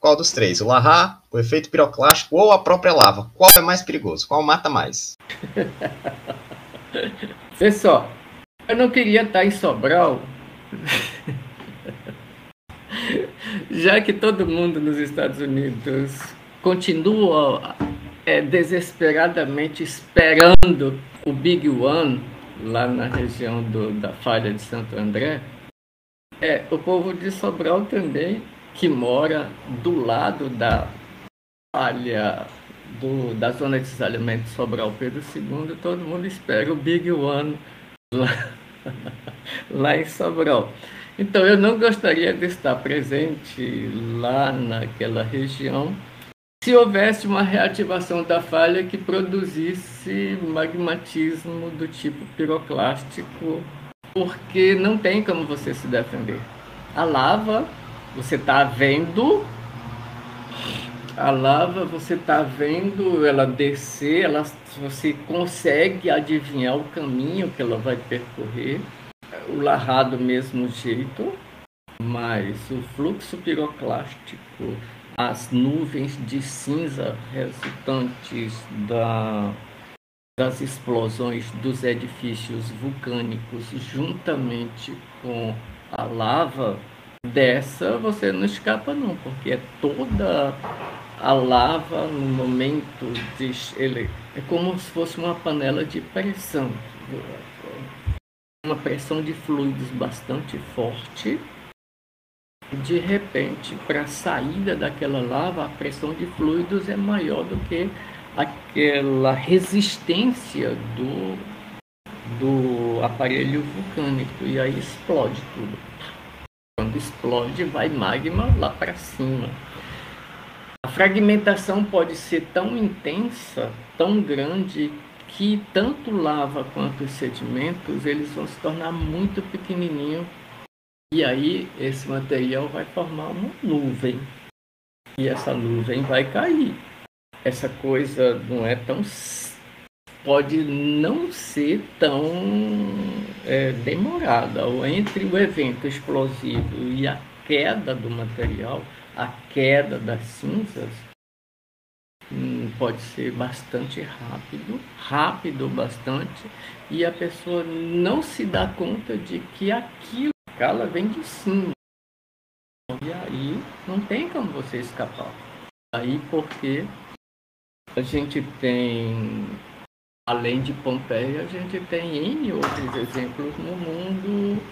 qual dos três, o Lahá, o efeito piroclástico ou a própria lava, qual é mais perigoso? Qual mata mais? Pessoal, eu não queria estar em Sobral, já que todo mundo nos Estados Unidos continua é, desesperadamente esperando o Big One lá na região do, da falha de Santo André, é, o povo de Sobral também, que mora do lado da falha do, da zona de desalimento Sobral Pedro II, todo mundo espera o Big One lá, lá em Sobral. Então eu não gostaria de estar presente lá naquela região se houvesse uma reativação da falha que produzisse magmatismo do tipo piroclástico, porque não tem como você se defender. A lava, você está vendo, a lava, você está vendo ela descer, ela, você consegue adivinhar o caminho que ela vai percorrer o larrar do mesmo jeito, mas o fluxo piroclástico, as nuvens de cinza resultantes da, das explosões dos edifícios vulcânicos, juntamente com a lava, dessa você não escapa não, porque é toda a lava no momento de ele é como se fosse uma panela de pressão uma pressão de fluidos bastante forte. De repente, para a saída daquela lava, a pressão de fluidos é maior do que aquela resistência do, do aparelho vulcânico e aí explode tudo. Quando explode, vai magma lá para cima. A fragmentação pode ser tão intensa, tão grande, que tanto lava quanto os sedimentos eles vão se tornar muito pequenininho e aí esse material vai formar uma nuvem e essa nuvem vai cair. Essa coisa não é tão pode não ser tão é, demorada. Entre o evento explosivo e a queda do material, a queda das cinzas, Hum, pode ser bastante rápido, rápido bastante, e a pessoa não se dá conta de que aquilo ela vem de cima. E aí não tem como você escapar. Aí porque a gente tem, além de Pompeia, a gente tem N outros exemplos no mundo.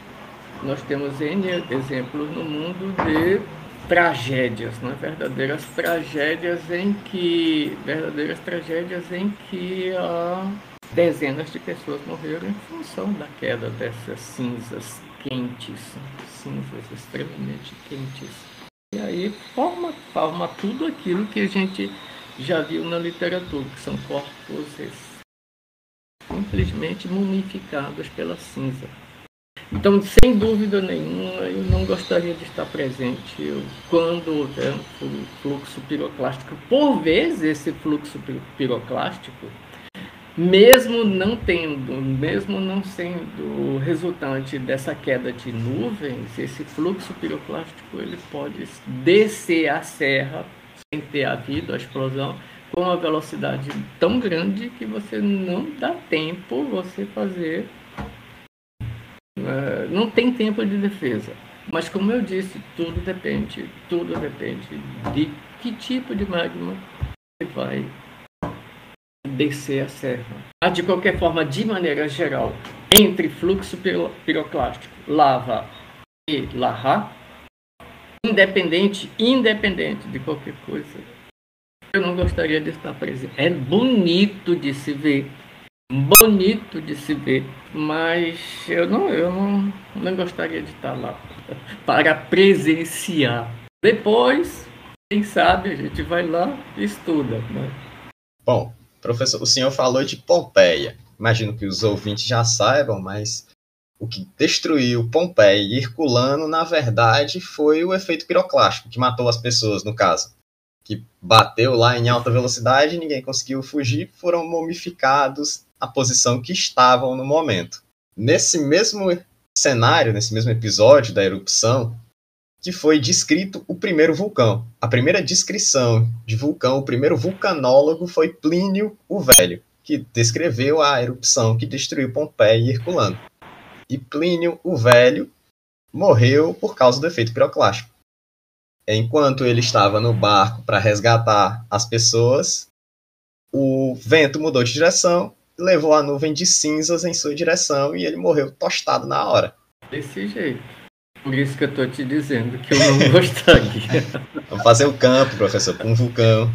Nós temos N exemplos no mundo de tragédias, né? verdadeiras tragédias em que verdadeiras tragédias em que uh, dezenas de pessoas morreram em função da queda dessas cinzas quentes, cinzas extremamente quentes. E aí forma, forma tudo aquilo que a gente já viu na literatura, que são corpos simplesmente mumificados pela cinza. Então, sem dúvida nenhuma, eu não gostaria de estar presente quando houver um fluxo piroclástico. Por vezes, esse fluxo piroclástico, mesmo não tendo, mesmo não sendo resultante dessa queda de nuvens, esse fluxo piroclástico ele pode descer a serra sem ter havido a explosão com uma velocidade tão grande que você não dá tempo você fazer é, não tem tempo de defesa. Mas como eu disse, tudo depende, tudo depende de que tipo de magma vai descer a serra. Mas de qualquer forma, de maneira geral, entre fluxo piroclástico, lava e larra, independente, independente de qualquer coisa, eu não gostaria de estar presente. É bonito de se ver bonito de se ver, mas eu não, eu não, não gostaria de estar lá para presenciar. Depois, quem sabe, a gente vai lá e estuda. Né? Bom, professor, o senhor falou de Pompeia. Imagino que os ouvintes já saibam, mas o que destruiu Pompeia e Herculano, na verdade, foi o efeito piroclástico, que matou as pessoas, no caso. Que bateu lá em alta velocidade, ninguém conseguiu fugir, foram mumificados na posição que estavam no momento. Nesse mesmo cenário, nesse mesmo episódio da erupção, que foi descrito o primeiro vulcão. A primeira descrição de vulcão, o primeiro vulcanólogo foi Plínio o Velho, que descreveu a erupção que destruiu Pompeia e Herculano. E Plínio o Velho morreu por causa do efeito piroclástico. Enquanto ele estava no barco para resgatar as pessoas, o vento mudou de direção, levou a nuvem de cinzas em sua direção e ele morreu tostado na hora. Desse jeito. Por isso que eu estou te dizendo que eu não gostaria. Vamos fazer um campo, professor, com um vulcão.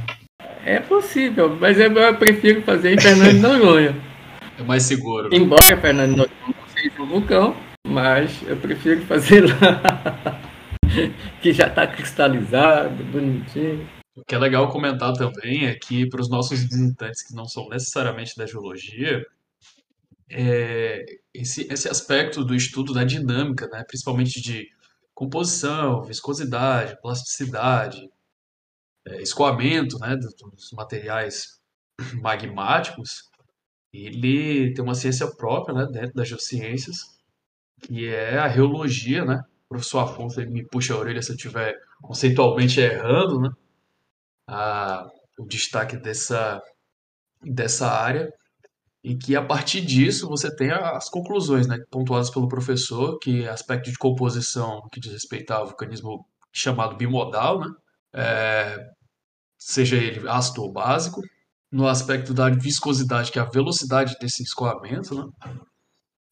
É possível, mas eu prefiro fazer em Fernando de Noronha. É mais seguro. Né? Embora Fernando de Noronha não seja um vulcão, mas eu prefiro fazer lá. que já está cristalizado, bonitinho. O que é legal comentar também é que para os nossos visitantes que não são necessariamente da geologia, é esse, esse aspecto do estudo da dinâmica, né, principalmente de composição, viscosidade, plasticidade, é, escoamento né, dos materiais magmáticos, ele tem uma ciência própria né, dentro das geociências, que é a reologia, né? O professor Afonso me puxa a orelha se eu estiver conceitualmente errando, né? A, o destaque dessa, dessa área e que a partir disso você tem as conclusões né, pontuadas pelo professor, que aspecto de composição que diz respeito ao vulcanismo chamado bimodal, né? é, seja ele ácido ou básico, no aspecto da viscosidade, que é a velocidade desse escoamento, né?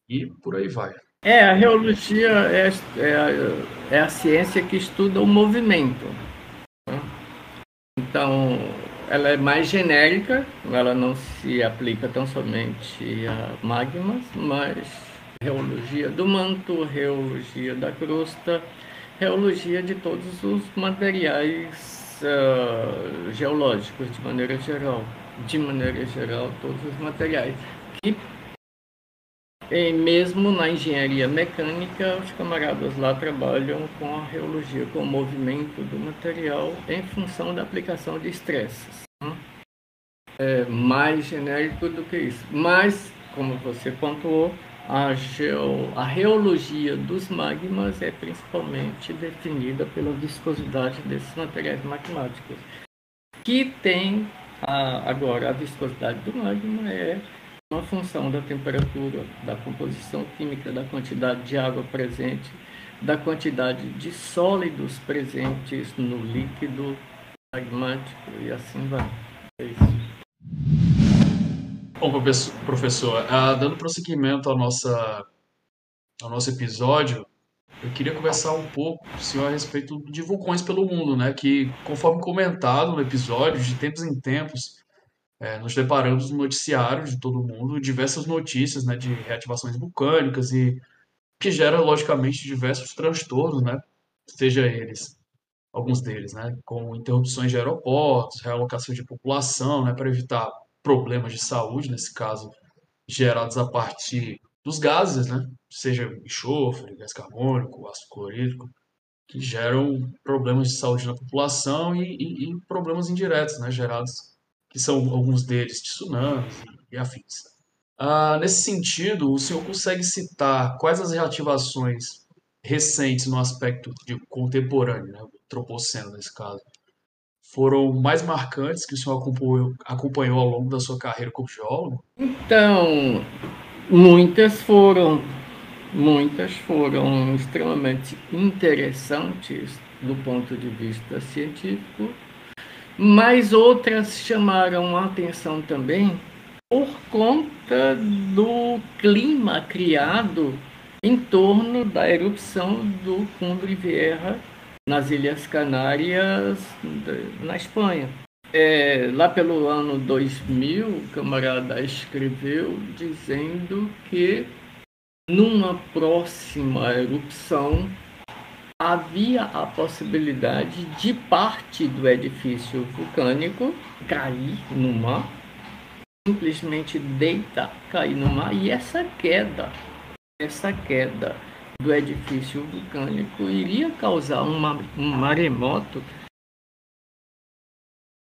e por aí vai. É, a reologia é, é, é a ciência que estuda o movimento. Então, ela é mais genérica, ela não se aplica tão somente a magmas, mas reologia do manto, reologia da crosta, reologia de todos os materiais uh, geológicos de maneira geral, de maneira geral todos os materiais que e mesmo na engenharia mecânica, os camaradas lá trabalham com a reologia, com o movimento do material em função da aplicação de estresses. Né? É mais genérico do que isso. Mas, como você pontuou, a, geo, a reologia dos magmas é principalmente definida pela viscosidade desses materiais magmáticos, que tem a, agora a viscosidade do magma é uma função da temperatura, da composição química, da quantidade de água presente, da quantidade de sólidos presentes no líquido magmático e assim vai. É isso. Bom, professor, uh, dando prosseguimento ao, nossa, ao nosso episódio, eu queria conversar um pouco com o senhor a respeito de vulcões pelo mundo, né? Que, conforme comentado no episódio, de tempos em tempos, é, nos deparamos no noticiário de todo mundo diversas notícias né, de reativações vulcânicas e que gera, logicamente, diversos transtornos, né? Seja eles, alguns deles, né? Como interrupções de aeroportos, realocação de população, né? Para evitar problemas de saúde, nesse caso, gerados a partir dos gases, né? Seja enxofre, gás carbônico, ácido clorídrico, que geram problemas de saúde na população e, e, e problemas indiretos, né? Gerados que são alguns deles tsunamis e, afins. Ah, nesse sentido, o senhor consegue citar quais as reativações recentes no aspecto de contemporâneo, né, tropoceno nesse caso, foram mais marcantes que o senhor acompanhou, acompanhou ao longo da sua carreira como geólogo? Então, muitas foram, muitas foram extremamente interessantes do ponto de vista científico mas outras chamaram a atenção também por conta do clima criado em torno da erupção do Cumbre Vieja nas Ilhas Canárias, na Espanha. É, lá pelo ano 2000, o camarada escreveu dizendo que numa próxima erupção havia a possibilidade de parte do edifício vulcânico cair no mar, simplesmente deitar, cair no mar, e essa queda essa queda do edifício vulcânico iria causar uma, um maremoto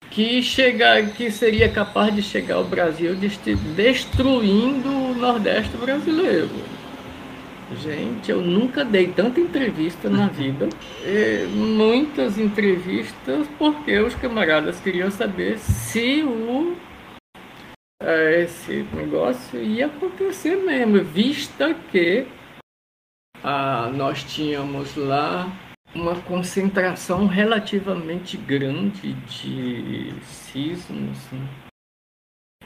que, chega, que seria capaz de chegar ao Brasil destruindo o Nordeste brasileiro. Gente, eu nunca dei tanta entrevista na vida. muitas entrevistas porque os camaradas queriam saber se o é, esse negócio ia acontecer mesmo, vista que ah, nós tínhamos lá uma concentração relativamente grande de sismos né,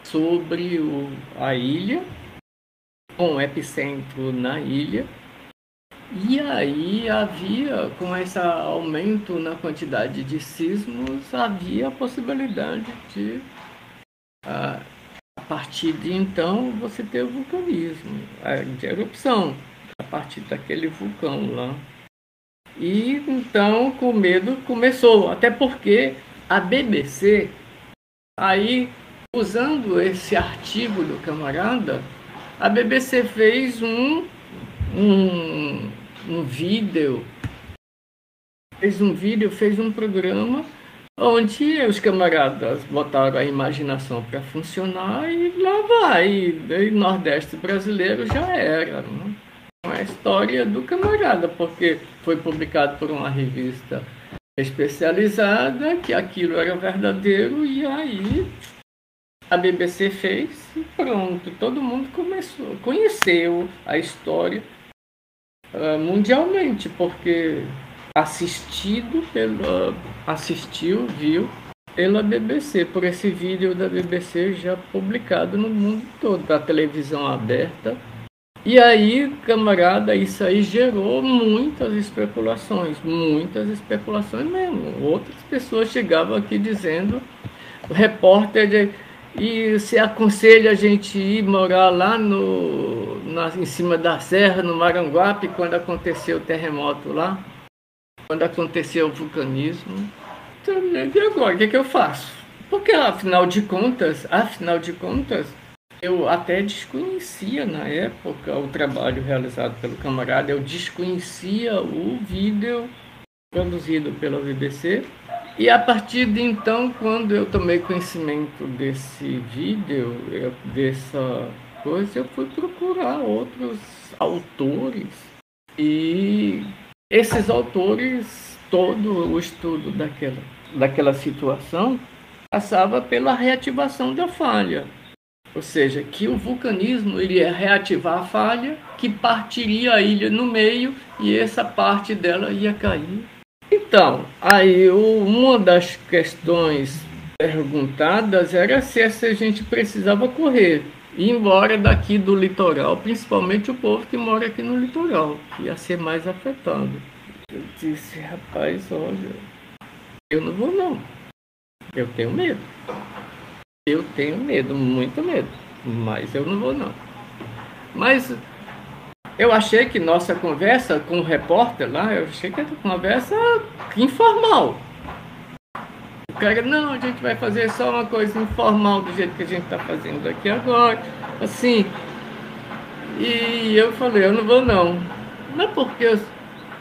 sobre o, a ilha, com epicentro na ilha. E aí havia, com esse aumento na quantidade de sismos, havia a possibilidade de a partir de então, você tem o vulcanismo, a erupção, a partir daquele vulcão lá. E então, com medo, começou. Até porque a BBC, aí, usando esse artigo do camarada, a BBC fez um, um, um vídeo, fez um vídeo, fez um programa onde os camaradas botaram a imaginação para funcionar e lá vai. E, Nordeste brasileiro já era. Né? A história do camarada, porque foi publicado por uma revista especializada, que aquilo era verdadeiro, e aí a BBC fez e pronto, todo mundo começou, conheceu a história uh, mundialmente, porque assistido pela assistiu, viu pela BBC, por esse vídeo da BBC já publicado no mundo todo, da televisão aberta. E aí, camarada, isso aí gerou muitas especulações, muitas especulações mesmo. Outras pessoas chegavam aqui dizendo, o repórter de, e se aconselha a gente ir morar lá no, na, em cima da serra, no Maranguape, quando aconteceu o terremoto lá quando aconteceu o vulcanismo. Então, e agora, o que, é que eu faço? Porque, afinal de contas, afinal de contas, eu até desconhecia na época o trabalho realizado pelo camarada, eu desconhecia o vídeo produzido pela BBC. E a partir de então, quando eu tomei conhecimento desse vídeo, dessa coisa, eu fui procurar outros autores e esses autores, todo o estudo daquela, daquela situação passava pela reativação da falha. Ou seja, que o vulcanismo iria reativar a falha, que partiria a ilha no meio e essa parte dela ia cair. Então, aí uma das questões perguntadas era se a gente precisava correr, ir embora daqui do litoral, principalmente o povo que mora aqui no litoral, ia ser mais afetado. Eu disse, rapaz, olha, eu não vou não. Eu tenho medo. Eu tenho medo, muito medo. Mas eu não vou não. Mas eu achei que nossa conversa com o repórter lá, eu achei que era uma conversa informal. O cara, não, a gente vai fazer só uma coisa informal do jeito que a gente está fazendo aqui agora. Assim. E eu falei, eu não vou não. Não é porque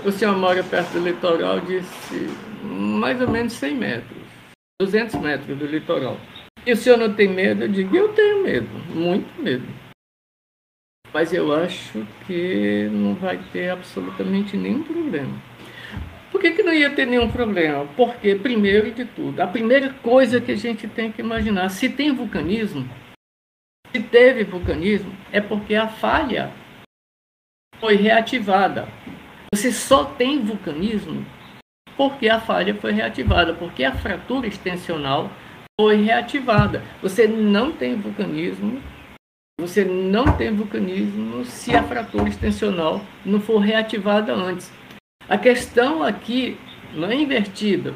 o senhor mora perto do litoral, disse mais ou menos 100 metros, 200 metros do litoral. E o senhor não tem medo? Eu digo, eu tenho medo, muito medo. Mas eu acho que não vai ter absolutamente nenhum problema. Por que, que não ia ter nenhum problema? Porque, primeiro de tudo, a primeira coisa que a gente tem que imaginar, se tem vulcanismo, se teve vulcanismo, é porque a falha foi reativada. Você só tem vulcanismo porque a falha foi reativada, porque a fratura extensional foi reativada. Você não tem vulcanismo, você não tem vulcanismo se a fratura extensional não for reativada antes. A questão aqui não é invertida.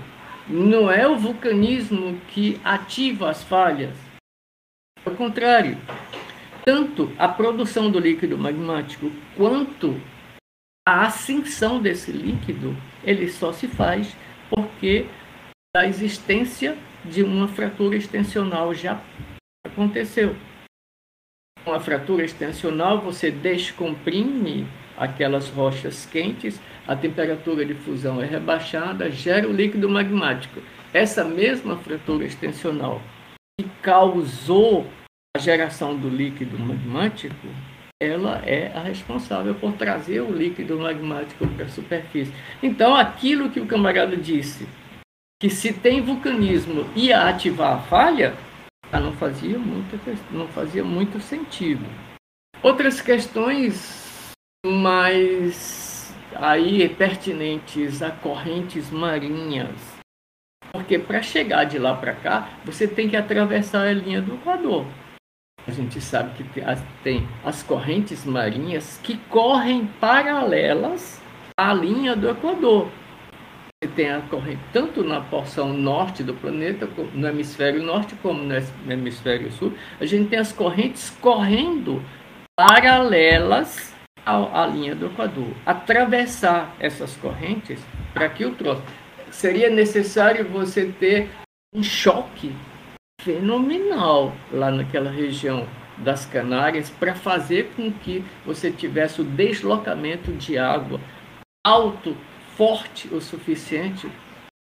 Não é o vulcanismo que ativa as falhas. Ao contrário, tanto a produção do líquido magmático quanto a ascensão desse líquido ele só se faz porque a existência de uma fratura extensional já aconteceu. Com a fratura extensional, você descomprime aquelas rochas quentes, a temperatura de fusão é rebaixada, gera o líquido magmático. Essa mesma fratura extensional que causou a geração do líquido magmático, ela é a responsável por trazer o líquido magmático para a superfície. Então, aquilo que o camarada disse, que se tem vulcanismo ia ativar a falha, não fazia muito, não fazia muito sentido. Outras questões mais aí pertinentes a correntes marinhas, porque para chegar de lá para cá você tem que atravessar a linha do Equador. A gente sabe que tem as correntes marinhas que correm paralelas à linha do Equador tem a corrente tanto na porção norte do planeta, no hemisfério norte, como no hemisfério sul, a gente tem as correntes correndo paralelas à, à linha do Equador. Atravessar essas correntes, para que o troço. Seria necessário você ter um choque fenomenal lá naquela região das Canárias para fazer com que você tivesse o deslocamento de água alto forte o suficiente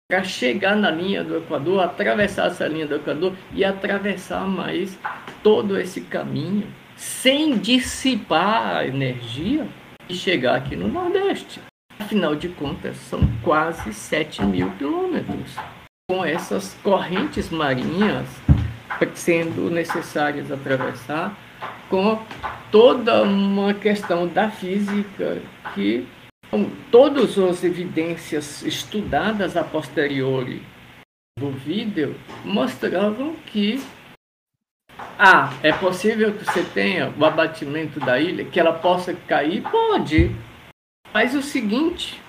para chegar na linha do Equador, atravessar essa linha do Equador e atravessar mais todo esse caminho sem dissipar a energia e chegar aqui no Nordeste. Afinal de contas, são quase 7 mil quilômetros. Com essas correntes marinhas sendo necessárias atravessar, com toda uma questão da física que então, todas as evidências estudadas a posteriori do vídeo mostravam que ah, é possível que você tenha o abatimento da ilha, que ela possa cair? Pode. Mas o seguinte,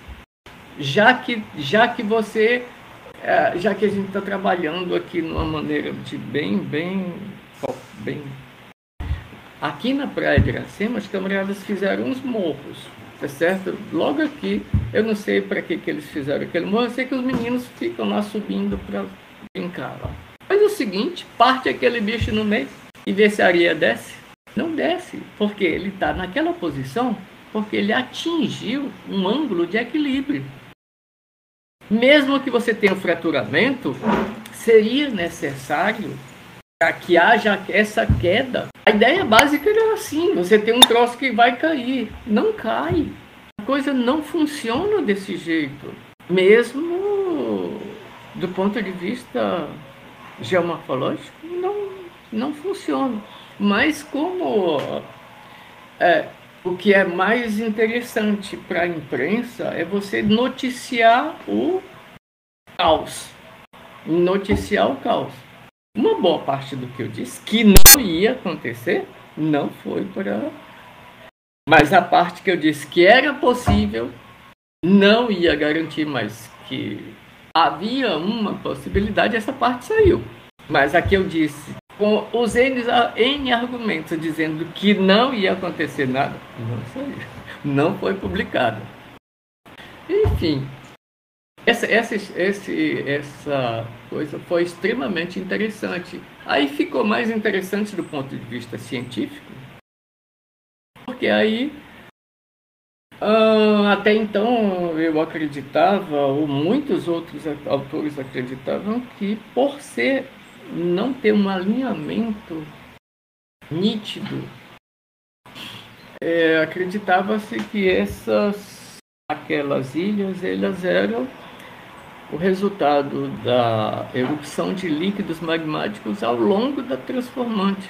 já que, já que você, é, já que a gente está trabalhando aqui numa maneira de bem, bem, bem. Aqui na Praia de Iracema, os camaradas fizeram uns morros tá certo? Logo aqui, eu não sei para que, que eles fizeram aquele morro, eu sei que os meninos ficam lá subindo para brincar lá. Mas é o seguinte, parte aquele bicho no meio e vê se a areia desce. Não desce, porque ele está naquela posição, porque ele atingiu um ângulo de equilíbrio. Mesmo que você tenha um fraturamento, seria necessário que haja essa queda. A ideia básica era assim: você tem um troço que vai cair. Não cai. A coisa não funciona desse jeito. Mesmo do ponto de vista geomorfológico, não, não funciona. Mas como é, o que é mais interessante para a imprensa é você noticiar o caos. Noticiar o caos. Uma boa parte do que eu disse que não ia acontecer não foi para. Mas a parte que eu disse que era possível não ia garantir mais que havia uma possibilidade, essa parte saiu. Mas aqui eu disse, com os N, N argumentos dizendo que não ia acontecer nada, não saiu. Não foi publicado. Enfim, essa, essa, esse, essa coisa foi extremamente interessante. Aí ficou mais interessante do ponto de vista científico, porque aí uh, até então eu acreditava, ou muitos outros autores acreditavam, que por ser não ter um alinhamento nítido, é, acreditava-se que essas aquelas ilhas elas eram o resultado da erupção de líquidos magmáticos ao longo da transformante.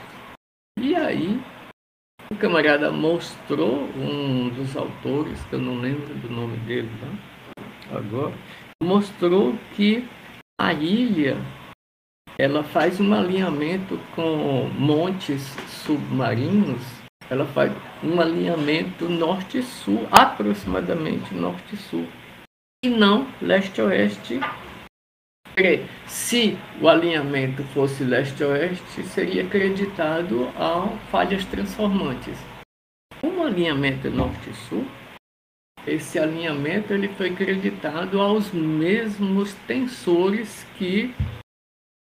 E aí, o camarada mostrou, um dos autores, que eu não lembro do nome dele tá? agora, mostrou que a ilha ela faz um alinhamento com montes submarinos, ela faz um alinhamento norte-sul, aproximadamente norte-sul e não leste-oeste. Se o alinhamento fosse leste-oeste, seria acreditado a falhas transformantes. Como alinhamento norte-sul, esse alinhamento ele foi acreditado aos mesmos tensores que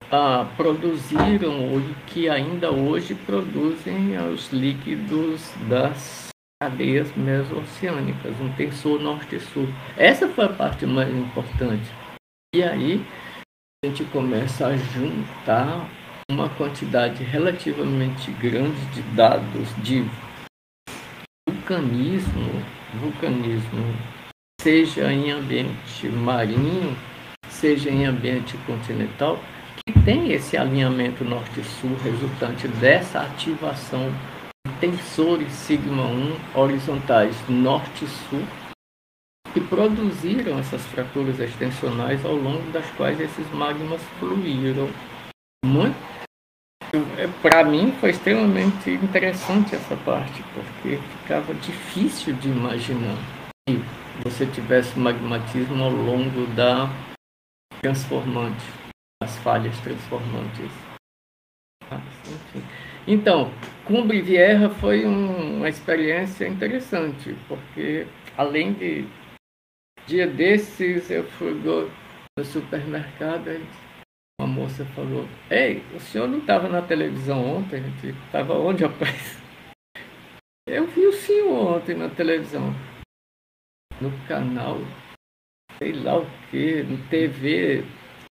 ah, produziram e que ainda hoje produzem os líquidos das cadeias mesoceânicas, um tensor norte-sul. Essa foi a parte mais importante. E aí a gente começa a juntar uma quantidade relativamente grande de dados de vulcanismo, vulcanismo, seja em ambiente marinho, seja em ambiente continental, que tem esse alinhamento norte-sul resultante dessa ativação tensores sigma 1 horizontais norte-sul que produziram essas fraturas extensionais ao longo das quais esses magmas fluíram. É, Para mim foi extremamente interessante essa parte, porque ficava difícil de imaginar que você tivesse magmatismo ao longo da transformante, as falhas transformantes. Enfim. Então, Cumbre Vieja foi um, uma experiência interessante, porque além de Dia desses eu fui no supermercado e uma moça falou, ei, o senhor não estava na televisão ontem? Estava onde, rapaz? Eu vi o senhor ontem na televisão. No canal, sei lá o que, no TV,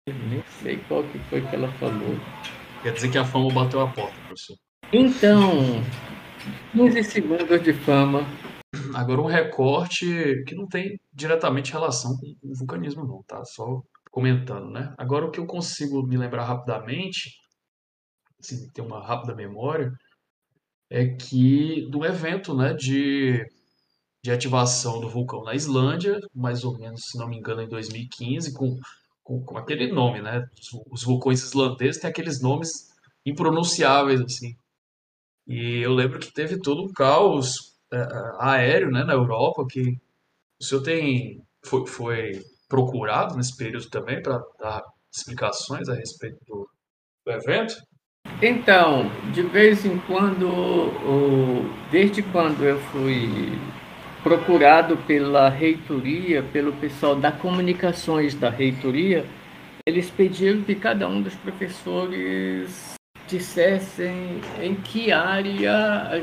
eu nem sei qual que foi que ela falou. Quer dizer que a fama bateu a porta, professor. Então, 15 segundos de fama Agora, um recorte que não tem diretamente relação com o vulcanismo, não, tá? Só comentando, né? Agora, o que eu consigo me lembrar rapidamente, assim, ter uma rápida memória, é que do evento, né, de, de ativação do vulcão na Islândia, mais ou menos, se não me engano, em 2015, com, com, com aquele nome, né? Os, os vulcões islandeses têm aqueles nomes impronunciáveis, assim. E eu lembro que teve todo um caos é, é, aéreo né, na Europa, que o senhor tem foi, foi procurado nesse período também para dar explicações a respeito do, do, evento? Então, de vez em quando, desde quando eu fui procurado pela reitoria, pelo pessoal da comunicações da reitoria, eles pediram que cada um dos professores dissessem em que área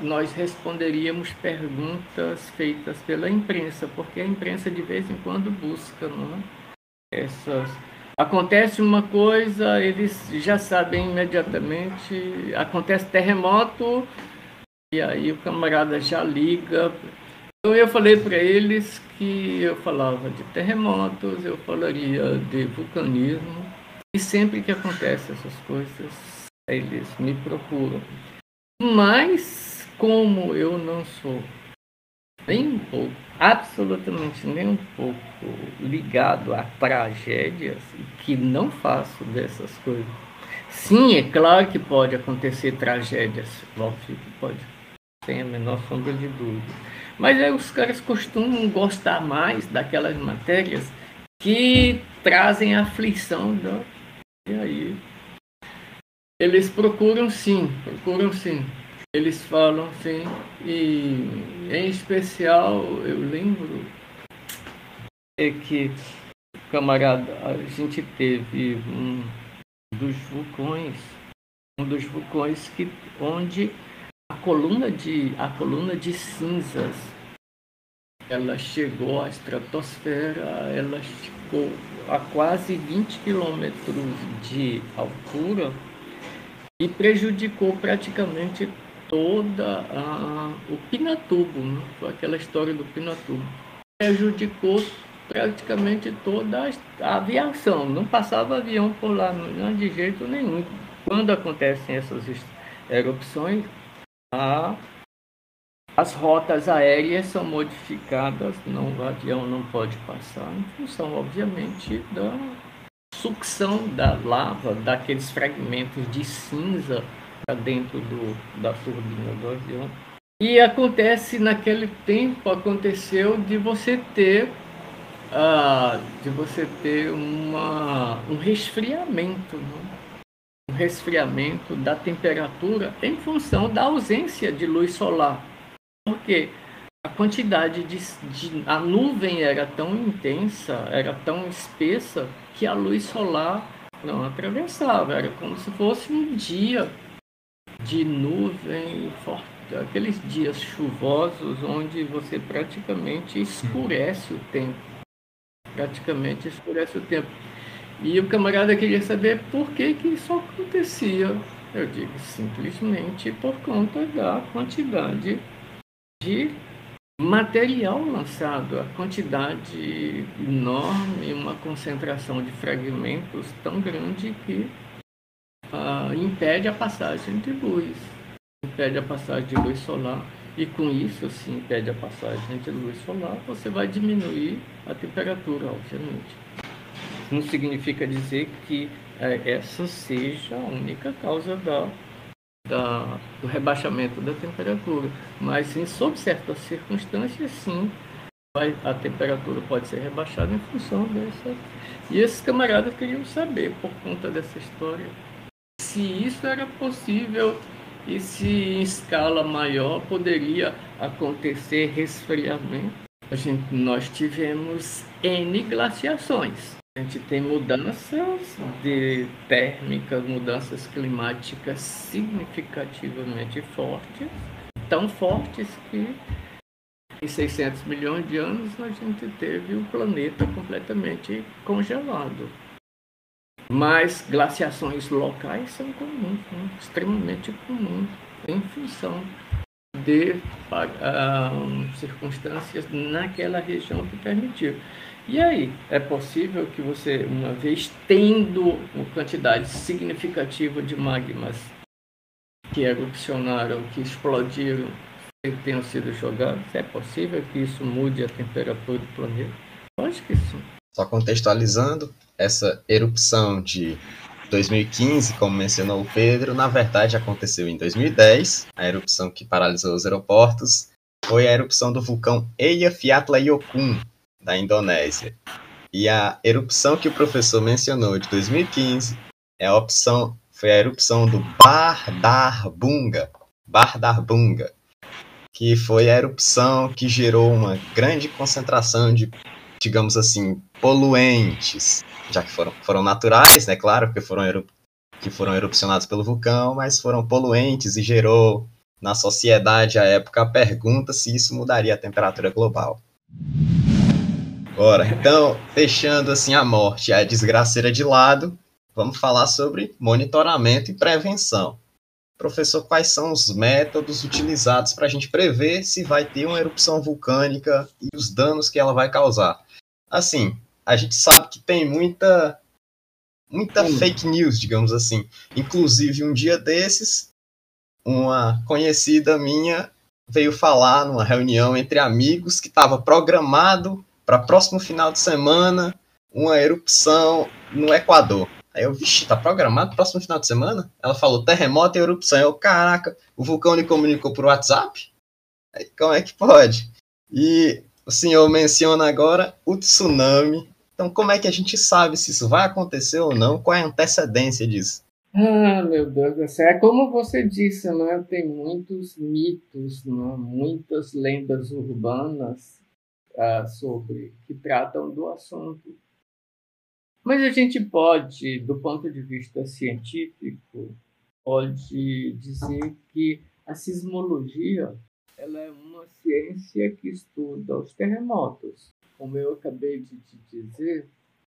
nós responderíamos perguntas feitas pela imprensa, porque a imprensa de vez em quando busca, não é? Essas acontece uma coisa, eles já sabem imediatamente, acontece terremoto e aí o camarada já liga. Então eu falei para eles que eu falava de terremotos, eu falaria de vulcanismo e sempre que acontece essas coisas eles me procuram. Mas, como eu não sou nem um pouco, absolutamente nem um pouco ligado a tragédias, que não faço dessas coisas. Sim, é claro que pode acontecer tragédias, óbvio que pode, sem a menor sombra de dúvida. Mas aí os caras costumam gostar mais daquelas matérias que trazem aflição. Do... E aí eles procuram sim, procuram sim. Eles falam sim. E em especial eu lembro é que, camarada, a gente teve um dos vulcões, um dos vulcões que onde a coluna de a coluna de cinzas ela chegou à estratosfera, ela ficou a quase 20 quilômetros de altura e prejudicou praticamente toda a, o Pinatubo, né? aquela história do Pinatubo. Prejudicou praticamente toda a aviação, não passava avião por lá, não de jeito nenhum. Quando acontecem essas erupções, a, as rotas aéreas são modificadas, não, o avião não pode passar, em função, obviamente, da sucção da lava, daqueles fragmentos de cinza para dentro do, da turbina do avião. E acontece naquele tempo, aconteceu de você ter uh, de você ter uma, um resfriamento, né? um resfriamento da temperatura em função da ausência de luz solar. Porque a quantidade de, de a nuvem era tão intensa, era tão espessa que a luz solar não atravessava, era como se fosse um dia de nuvem forte, aqueles dias chuvosos onde você praticamente escurece o tempo. Praticamente escurece o tempo. E o camarada queria saber por que, que isso acontecia. Eu digo simplesmente por conta da quantidade de material lançado, a quantidade enorme, uma concentração de fragmentos tão grande que uh, impede a passagem de luz, impede a passagem de luz solar. E com isso, se impede a passagem de luz solar, você vai diminuir a temperatura, obviamente. Não significa dizer que uh, essa seja a única causa da da, do rebaixamento da temperatura. Mas, sim, sob certas circunstâncias, sim, vai, a temperatura pode ser rebaixada em função dessa. E esses camaradas queriam saber, por conta dessa história, se isso era possível e se em escala maior poderia acontecer resfriamento. A gente, nós tivemos N glaciações. A gente tem mudanças de térmicas, mudanças climáticas significativamente fortes, tão fortes que em 600 milhões de anos a gente teve o planeta completamente congelado. Mas glaciações locais são comuns, né? extremamente comuns, em função de uh, circunstâncias naquela região que permitiu. E aí, é possível que você, uma vez tendo uma quantidade significativa de magmas que erupcionaram, que explodiram, tenham sido jogados, é possível que isso mude a temperatura do planeta? Acho que sim. Só contextualizando, essa erupção de 2015, como mencionou o Pedro, na verdade aconteceu em 2010. A erupção que paralisou os aeroportos foi a erupção do vulcão Eyjafjallajökull, da Indonésia. E a erupção que o professor mencionou de 2015 é a opção, foi a erupção do Bardarbunga, Bardarbunga, que foi a erupção que gerou uma grande concentração de, digamos assim, poluentes, já que foram, foram naturais, né, claro, porque foram, que foram erupcionados pelo vulcão, mas foram poluentes e gerou na sociedade à época a pergunta se isso mudaria a temperatura global. Bora, então, deixando assim a morte e a desgraceira de lado, vamos falar sobre monitoramento e prevenção. Professor, quais são os métodos utilizados para a gente prever se vai ter uma erupção vulcânica e os danos que ela vai causar? Assim, a gente sabe que tem muita muita fake news, digamos assim. Inclusive, um dia desses, uma conhecida minha veio falar numa reunião entre amigos que estava programado para próximo final de semana uma erupção no Equador. Aí eu, vixe, tá programado próximo final de semana? Ela falou terremoto e erupção. Eu, caraca, o vulcão lhe comunicou por WhatsApp? Aí, como é que pode? E o senhor menciona agora o tsunami. Então, como é que a gente sabe se isso vai acontecer ou não? Qual é a antecedência disso? Ah, meu Deus do céu. É como você disse, né? Tem muitos mitos, né? muitas lendas urbanas uh, sobre que tratam do assunto. Mas a gente pode, do ponto de vista científico, pode dizer que a sismologia ela é uma ciência que estuda os terremotos. Como eu acabei de te dizer,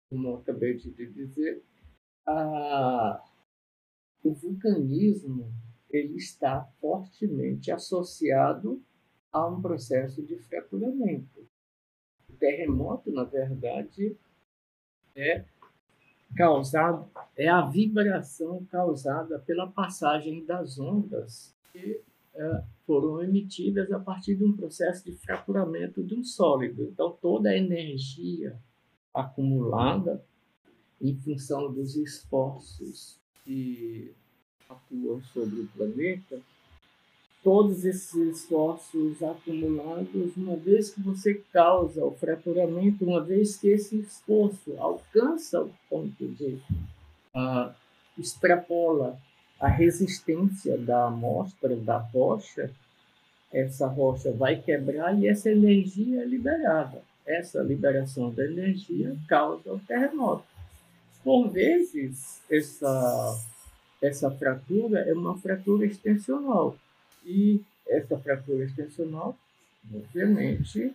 como eu acabei de te dizer, a, o vulcanismo ele está fortemente associado a um processo de fraturamento terremoto, na verdade, é causado, é a vibração causada pela passagem das ondas que foram emitidas a partir de um processo de fraturamento de um sólido. Então, toda a energia acumulada em função dos esforços que atuam sobre o planeta todos esses esforços acumulados, uma vez que você causa o fraturamento, uma vez que esse esforço alcança o ponto de uh, extrapola a resistência da amostra, da rocha, essa rocha vai quebrar e essa energia é liberada. Essa liberação da energia causa o terremoto. por vezes, essa, essa fratura é uma fratura extensional. E essa fratura extensional, obviamente,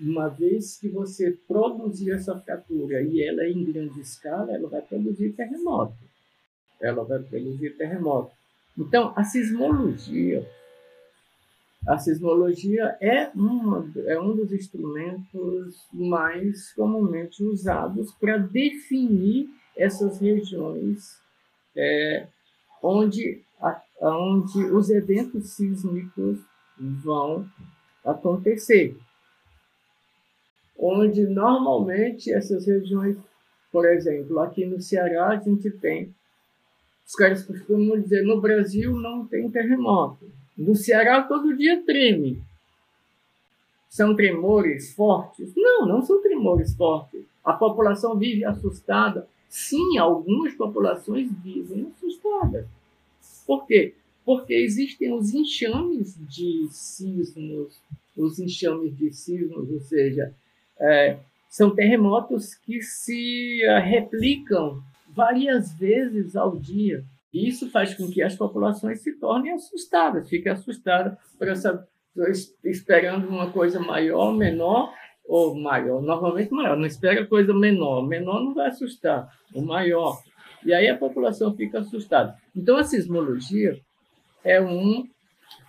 uma vez que você produzir essa fratura e ela é em grande escala, ela vai produzir terremoto. Ela vai produzir terremoto. Então, a sismologia, a sismologia é, uma, é um dos instrumentos mais comumente usados para definir essas regiões é, onde, a, onde os eventos sísmicos vão acontecer onde normalmente essas regiões, por exemplo, aqui no Ceará a gente tem, os caras costumam dizer, no Brasil não tem terremoto. No Ceará todo dia treme. São tremores fortes? Não, não são tremores fortes. A população vive assustada. Sim, algumas populações vivem assustadas. Por quê? Porque existem os enxames de sismos, os enxames de sismos, ou seja, é, são terremotos que se uh, replicam várias vezes ao dia. Isso faz com que as populações se tornem assustadas, fiquem assustadas para esperando uma coisa maior, menor ou maior. Normalmente maior, não espera coisa menor. Menor não vai assustar, o maior. E aí a população fica assustada. Então a sismologia é um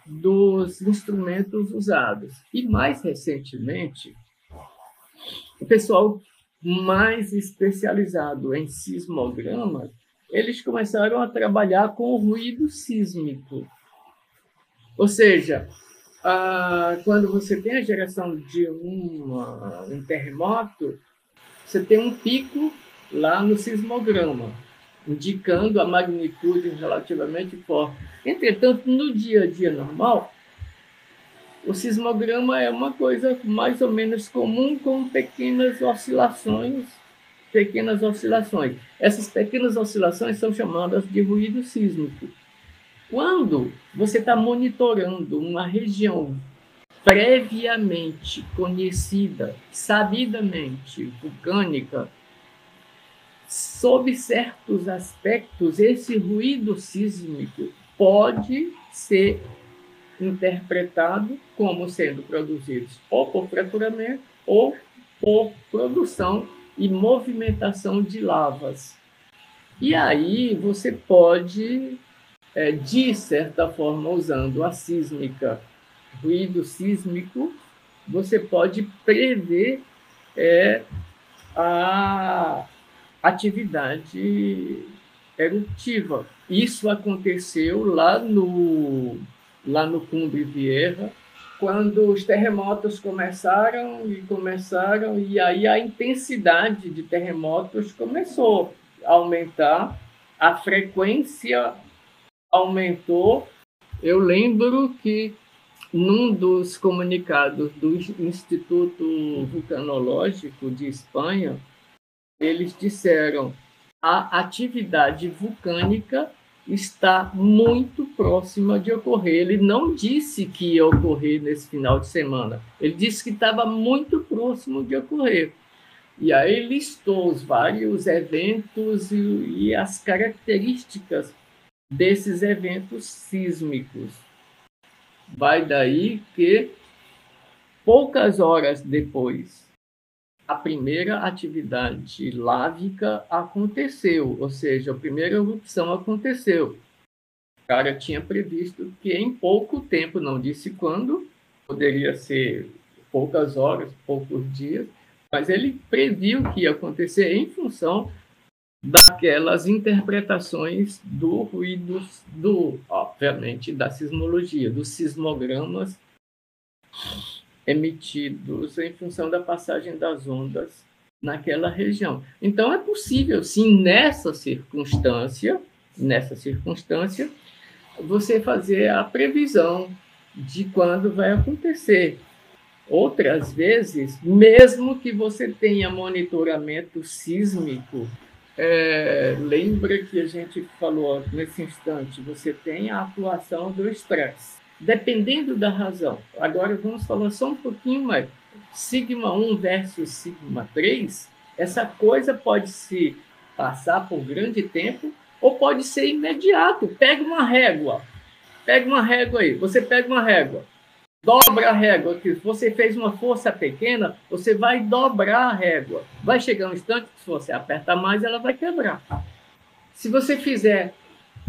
dos instrumentos usados. E mais recentemente, o pessoal mais especializado em sismogramas, eles começaram a trabalhar com o ruído sísmico. Ou seja, ah, quando você tem a geração de uma, um terremoto, você tem um pico lá no sismograma, indicando a magnitude relativamente forte. Entretanto, no dia a dia normal, o sismograma é uma coisa mais ou menos comum com pequenas oscilações, pequenas oscilações. Essas pequenas oscilações são chamadas de ruído sísmico. Quando você está monitorando uma região previamente conhecida, sabidamente vulcânica, sob certos aspectos, esse ruído sísmico pode ser interpretado como sendo produzidos ou por fraturamento ou por produção e movimentação de lavas. E aí você pode, é, de certa forma, usando a sísmica, ruído sísmico, você pode prever é, a atividade eruptiva. Isso aconteceu lá no lá no Cumbre Vieira, quando os terremotos começaram e começaram, e aí a intensidade de terremotos começou a aumentar, a frequência aumentou. Eu lembro que num dos comunicados do Instituto Vulcanológico de Espanha, eles disseram a atividade vulcânica está muito próxima de ocorrer. Ele não disse que ia ocorrer nesse final de semana, ele disse que estava muito próximo de ocorrer. E aí listou os vários eventos e, e as características desses eventos sísmicos. Vai daí que poucas horas depois a primeira atividade lávica aconteceu, ou seja, a primeira erupção aconteceu. O cara tinha previsto que em pouco tempo, não disse quando, poderia ser poucas horas, poucos dias, mas ele previu que ia acontecer em função daquelas interpretações do ruído, do, obviamente, da sismologia, dos sismogramas emitidos em função da passagem das ondas naquela região. Então é possível, sim, nessa circunstância, nessa circunstância, você fazer a previsão de quando vai acontecer. Outras vezes, mesmo que você tenha monitoramento sísmico, é, lembra que a gente falou nesse instante, você tem a atuação do estresse dependendo da razão. Agora vamos falar só um pouquinho mais. Sigma 1 versus sigma 3, essa coisa pode se passar por grande tempo, ou pode ser imediato. Pega uma régua. Pega uma régua aí. Você pega uma régua. Dobra a régua. Se você fez uma força pequena, você vai dobrar a régua. Vai chegar um instante que se você apertar mais, ela vai quebrar. Se você fizer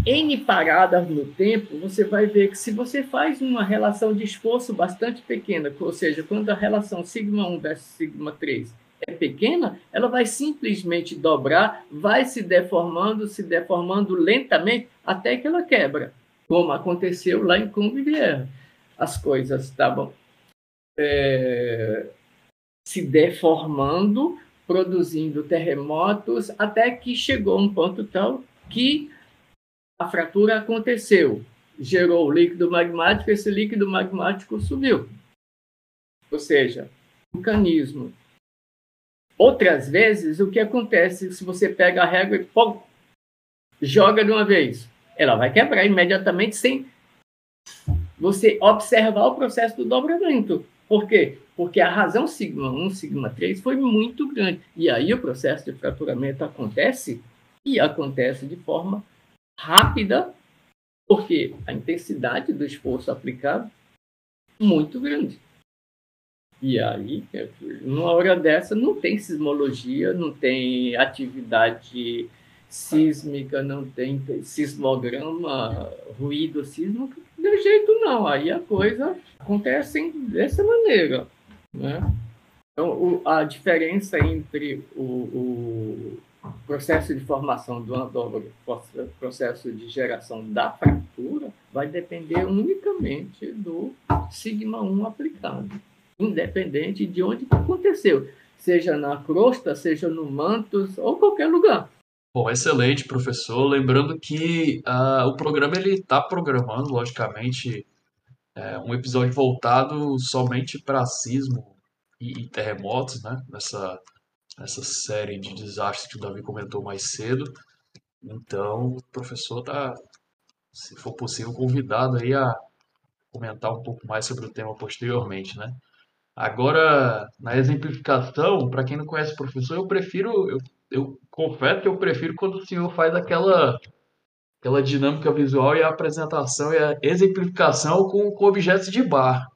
N paradas no tempo, você vai ver que se você faz uma relação de esforço bastante pequena, ou seja, quando a relação sigma 1 versus sigma 3 é pequena, ela vai simplesmente dobrar, vai se deformando, se deformando lentamente até que ela quebra, como aconteceu lá em Cumbivierre. As coisas estavam é, se deformando, produzindo terremotos, até que chegou um ponto tal que a fratura aconteceu, gerou líquido magmático, esse líquido magmático subiu. Ou seja, vulcanismo. Outras vezes, o que acontece se você pega a régua e joga de uma vez? Ela vai quebrar imediatamente sem você observar o processo do dobramento. Por quê? Porque a razão sigma 1, sigma 3 foi muito grande. E aí o processo de fraturamento acontece e acontece de forma rápida, porque a intensidade do esforço aplicado é muito grande. E aí, numa hora dessa, não tem sismologia, não tem atividade sísmica, não tem sismograma, ruído sísmico, de jeito não. Aí a coisa acontece dessa maneira. Né? Então, o, a diferença entre o, o processo de formação do andólogo, processo de geração da fratura, vai depender unicamente do sigma 1 aplicado, independente de onde aconteceu, seja na crosta, seja no mantos ou qualquer lugar. Bom, excelente, professor. Lembrando que uh, o programa ele está programando, logicamente, é, um episódio voltado somente para sismo e, e terremotos, né? Nessa essa série de desastres que o Davi comentou mais cedo. Então, o professor está, se for possível, convidado aí a comentar um pouco mais sobre o tema posteriormente, né? Agora, na exemplificação, para quem não conhece o professor, eu prefiro, eu, eu confesso que eu prefiro quando o senhor faz aquela aquela dinâmica visual e a apresentação e a exemplificação com, com objetos de bar,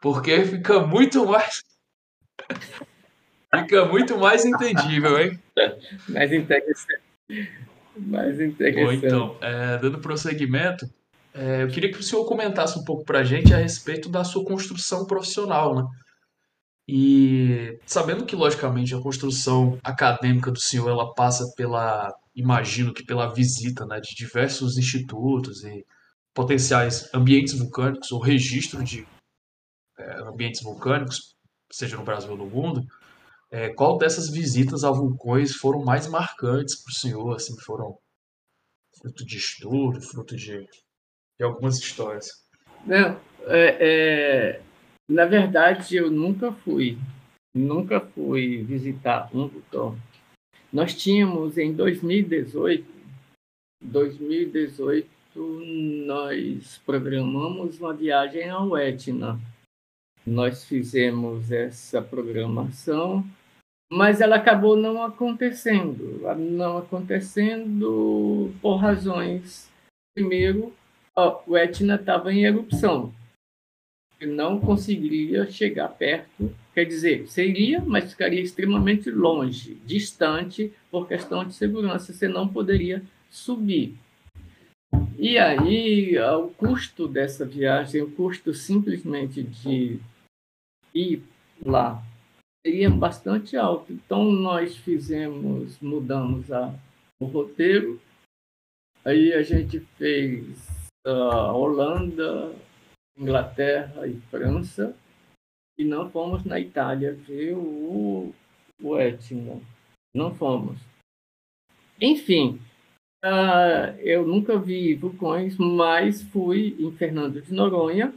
porque fica muito mais Fica muito mais entendível, hein? mais interessante. Mais interessante. Bom, então, é, dando prosseguimento, é, eu queria que o senhor comentasse um pouco para a gente a respeito da sua construção profissional, né? E sabendo que, logicamente, a construção acadêmica do senhor ela passa pela, imagino que pela visita né, de diversos institutos e potenciais ambientes vulcânicos ou registro de é, ambientes vulcânicos, seja no Brasil ou no mundo, é, qual dessas visitas a vulcões foram mais marcantes para o senhor? Assim, foram fruto de estudo, fruto de, de algumas histórias? Não, é, é, na verdade, eu nunca fui, nunca fui visitar um vulcão. Nós tínhamos em 2018, 2018 nós programamos uma viagem ao Etna. Nós fizemos essa programação mas ela acabou não acontecendo. Não acontecendo por razões. Primeiro, o Etna estava em erupção. E não conseguiria chegar perto. Quer dizer, seria, mas ficaria extremamente longe, distante, por questão de segurança. Você não poderia subir. E aí, o custo dessa viagem, o custo simplesmente de ir lá seria bastante alto. Então nós fizemos, mudamos a, o roteiro, aí a gente fez uh, Holanda, Inglaterra e França, e não fomos na Itália ver o, o Etna. Não fomos. Enfim, uh, eu nunca vi vulcões, mas fui em Fernando de Noronha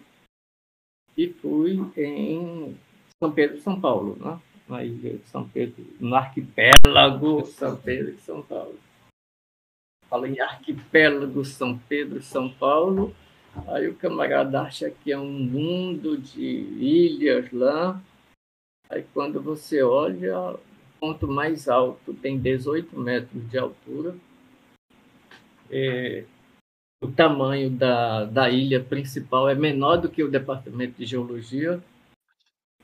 e fui em são Pedro São Paulo, né? na ilha de São Pedro, no arquipélago São Pedro e São Paulo. Fala em arquipélago São Pedro e São Paulo, aí o camarada acha que é um mundo de ilhas lá, aí quando você olha, ponto mais alto tem 18 metros de altura. É, o tamanho da, da ilha principal é menor do que o departamento de geologia.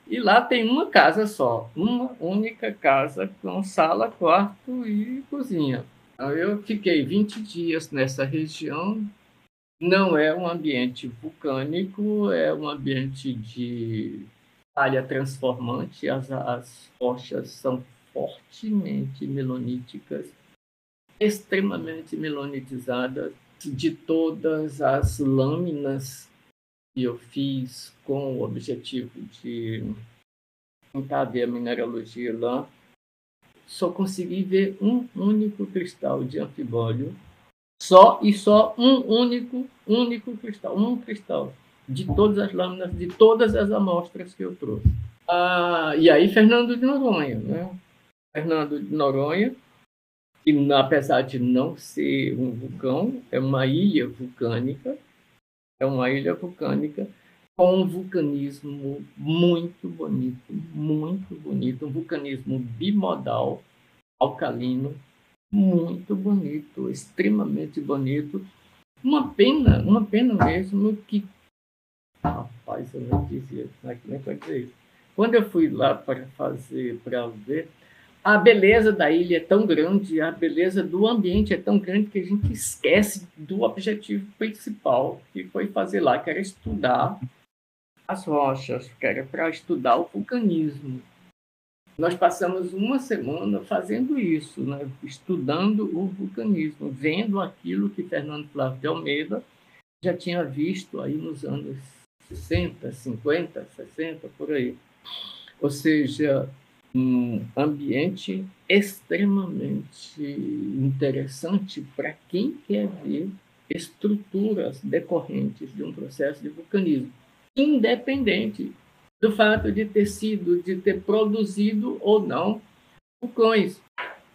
E lá tem uma casa só, uma única casa com sala, quarto e cozinha. Então, eu fiquei 20 dias nessa região. Não é um ambiente vulcânico, é um ambiente de área transformante. As, as rochas são fortemente meloníticas, extremamente melonitizadas de todas as lâminas que eu fiz com o objetivo de tentar ver a mineralogia lá, só consegui ver um único cristal de anfibólio, só e só um único, único cristal, um cristal de todas as lâminas, de todas as amostras que eu trouxe. Ah, e aí Fernando de Noronha, né? Fernando de Noronha que apesar de não ser um vulcão, é uma ilha vulcânica, é uma ilha vulcânica com um vulcanismo muito bonito, muito bonito, um vulcanismo bimodal, alcalino, muito bonito, extremamente bonito. Uma pena, uma pena mesmo que rapaz, eu não dizia, como é que dizer isso? Quando eu fui lá para fazer, para ver, a beleza da ilha é tão grande, a beleza do ambiente é tão grande que a gente esquece do objetivo principal que foi fazer lá, que era estudar as rochas, que era para estudar o vulcanismo. Nós passamos uma semana fazendo isso, né? estudando o vulcanismo, vendo aquilo que Fernando Flávio de Almeida já tinha visto aí nos anos 60, 50, 60, por aí. Ou seja, um ambiente extremamente interessante para quem quer ver estruturas decorrentes de um processo de vulcanismo, independente do fato de ter sido, de ter produzido ou não vulcões.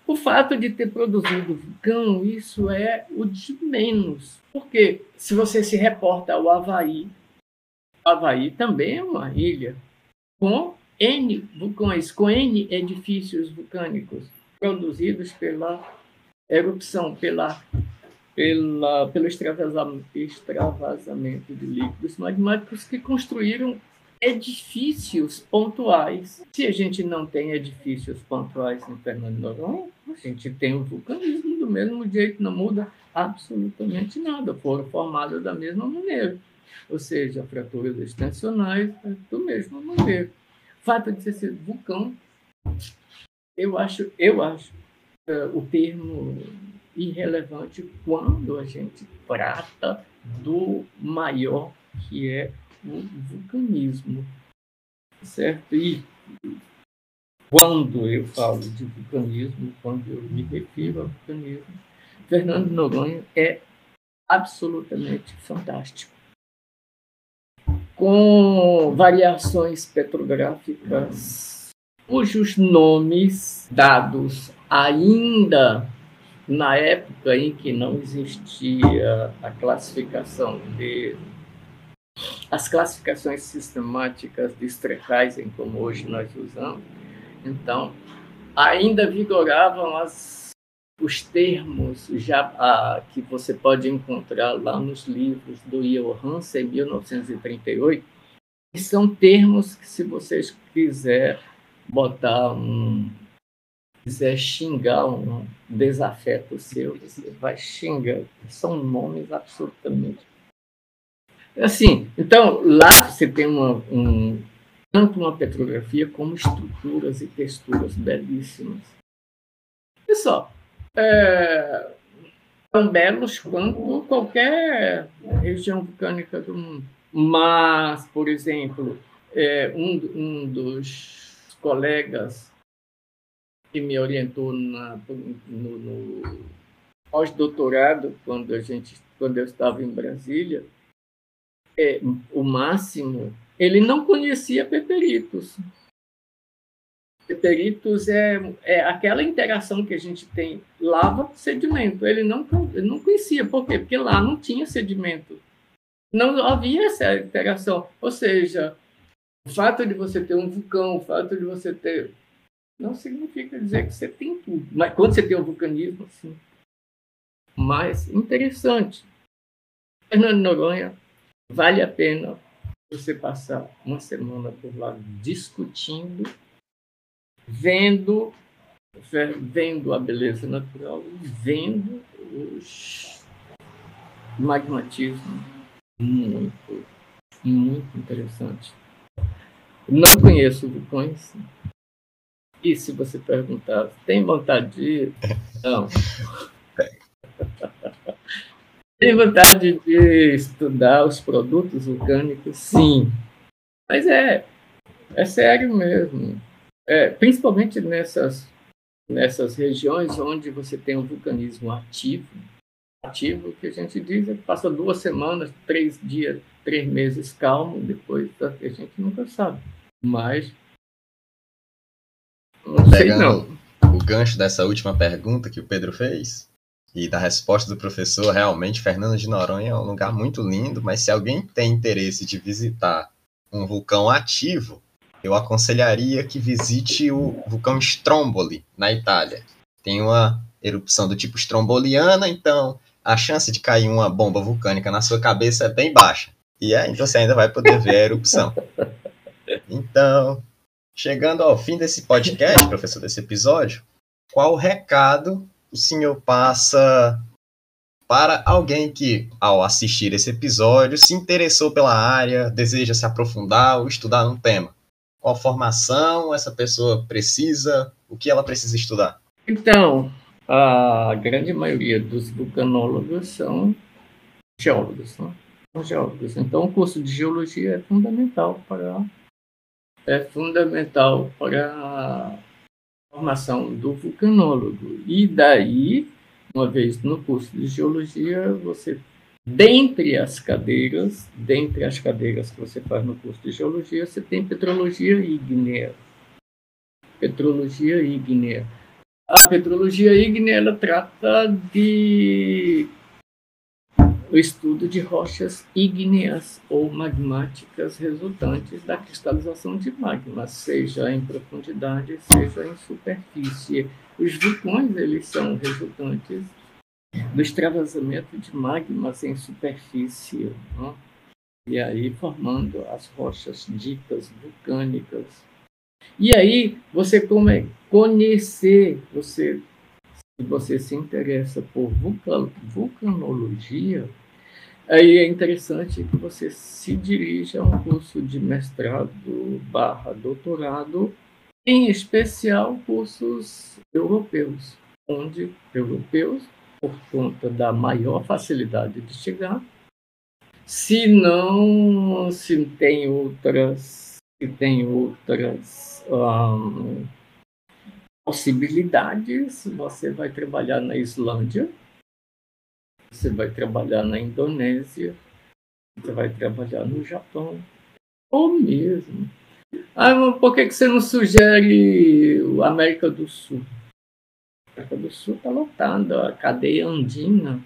O fato de ter produzido vulcão, isso é o de menos. Porque se você se reporta ao Havaí, Havaí também é uma ilha com N vulcões, com N edifícios vulcânicos produzidos pela erupção, pela, pela, pelo extravasamento, extravasamento de líquidos magmáticos que construíram edifícios pontuais. Se a gente não tem edifícios pontuais em Fernando Noronha, a gente tem o vulcanismo do mesmo jeito, não muda absolutamente nada, foram formados da mesma maneira. Ou seja, fraturas extensionais do mesmo maneira fato de ser vulcão, eu acho, eu acho uh, o termo irrelevante quando a gente trata do maior que é o vulcanismo, certo? E quando eu falo de vulcanismo, quando eu me refiro ao vulcanismo, Fernando Noronha é absolutamente fantástico com variações petrográficas cujos nomes dados ainda na época em que não existia a classificação de as classificações sistemáticas de Streckheisen como hoje nós usamos, então ainda vigoravam as os termos já ah, que você pode encontrar lá nos livros do Johansen, 1938, são termos que, se vocês quiser botar um quiser xingar um desafeto seu, você vai xingar. São nomes absolutamente. Assim, então, lá você tem uma, um, tanto uma petrografia como estruturas e texturas belíssimas. Pessoal, é, tão belos quanto qualquer região vulcânica do mundo. Mas, por exemplo, é, um, um dos colegas que me orientou na, no, no pós-doutorado, quando, quando eu estava em Brasília, é, o Máximo, ele não conhecia peperitos peritos é, é aquela interação que a gente tem lava-sedimento. Ele não, ele não conhecia. Por quê? Porque lá não tinha sedimento. Não havia essa interação. Ou seja, o fato de você ter um vulcão, o fato de você ter não significa dizer que você tem tudo. Mas quando você tem o vulcanismo, sim. Mas interessante. Fernando Noronha, vale a pena você passar uma semana por lá discutindo, vendo, vendo a beleza natural e vendo os magmatismo muito, muito interessante. Não conheço vulcões, e se você perguntar, tem vontade de ir? Não. tem vontade de estudar os produtos vulcânicos? Sim. Mas é, é sério mesmo. É, principalmente nessas, nessas regiões onde você tem um vulcanismo ativo. Ativo, que a gente diz, é que passa duas semanas, três dias, três meses calmo, depois a gente nunca sabe. Mas não sei não. O gancho dessa última pergunta que o Pedro fez e da resposta do professor, realmente Fernando de Noronha é um lugar muito lindo, mas se alguém tem interesse de visitar um vulcão ativo, eu aconselharia que visite o vulcão Stromboli, na Itália. Tem uma erupção do tipo stromboliana, então a chance de cair uma bomba vulcânica na sua cabeça é bem baixa. E é, então você ainda vai poder ver a erupção. Então, Chegando ao fim desse podcast, professor, desse episódio, qual recado o senhor passa para alguém que, ao assistir esse episódio, se interessou pela área, deseja se aprofundar ou estudar um tema? Qual formação essa pessoa precisa? O que ela precisa estudar? Então, a grande maioria dos vulcanólogos são geólogos, né? São geólogos. Então, o curso de geologia é fundamental para é fundamental para a formação do vulcanólogo. E daí, uma vez no curso de geologia, você, dentre as cadeiras, dentre as cadeiras que você faz no curso de geologia, você tem petrologia ígnea. Petrologia ígnea. A petrologia ígnea ela trata de o estudo de rochas ígneas ou magmáticas resultantes da cristalização de magma, seja em profundidade, seja em superfície. Os vulcões eles são resultantes do extravasamento de magmas em superfície, né? e aí formando as rochas ditas vulcânicas. E aí você come, conhecer, você se você se interessa por vulcanologia, Aí é interessante que você se dirija a um curso de mestrado barra doutorado, em especial cursos europeus, onde europeus, por conta da maior facilidade de chegar, se não se tem outras se tem outras um, possibilidades, você vai trabalhar na Islândia, você vai trabalhar na Indonésia, você vai trabalhar no Japão, ou mesmo. Ah, mas por que, que você não sugere a América do Sul? A América do Sul está lotada, a cadeia andina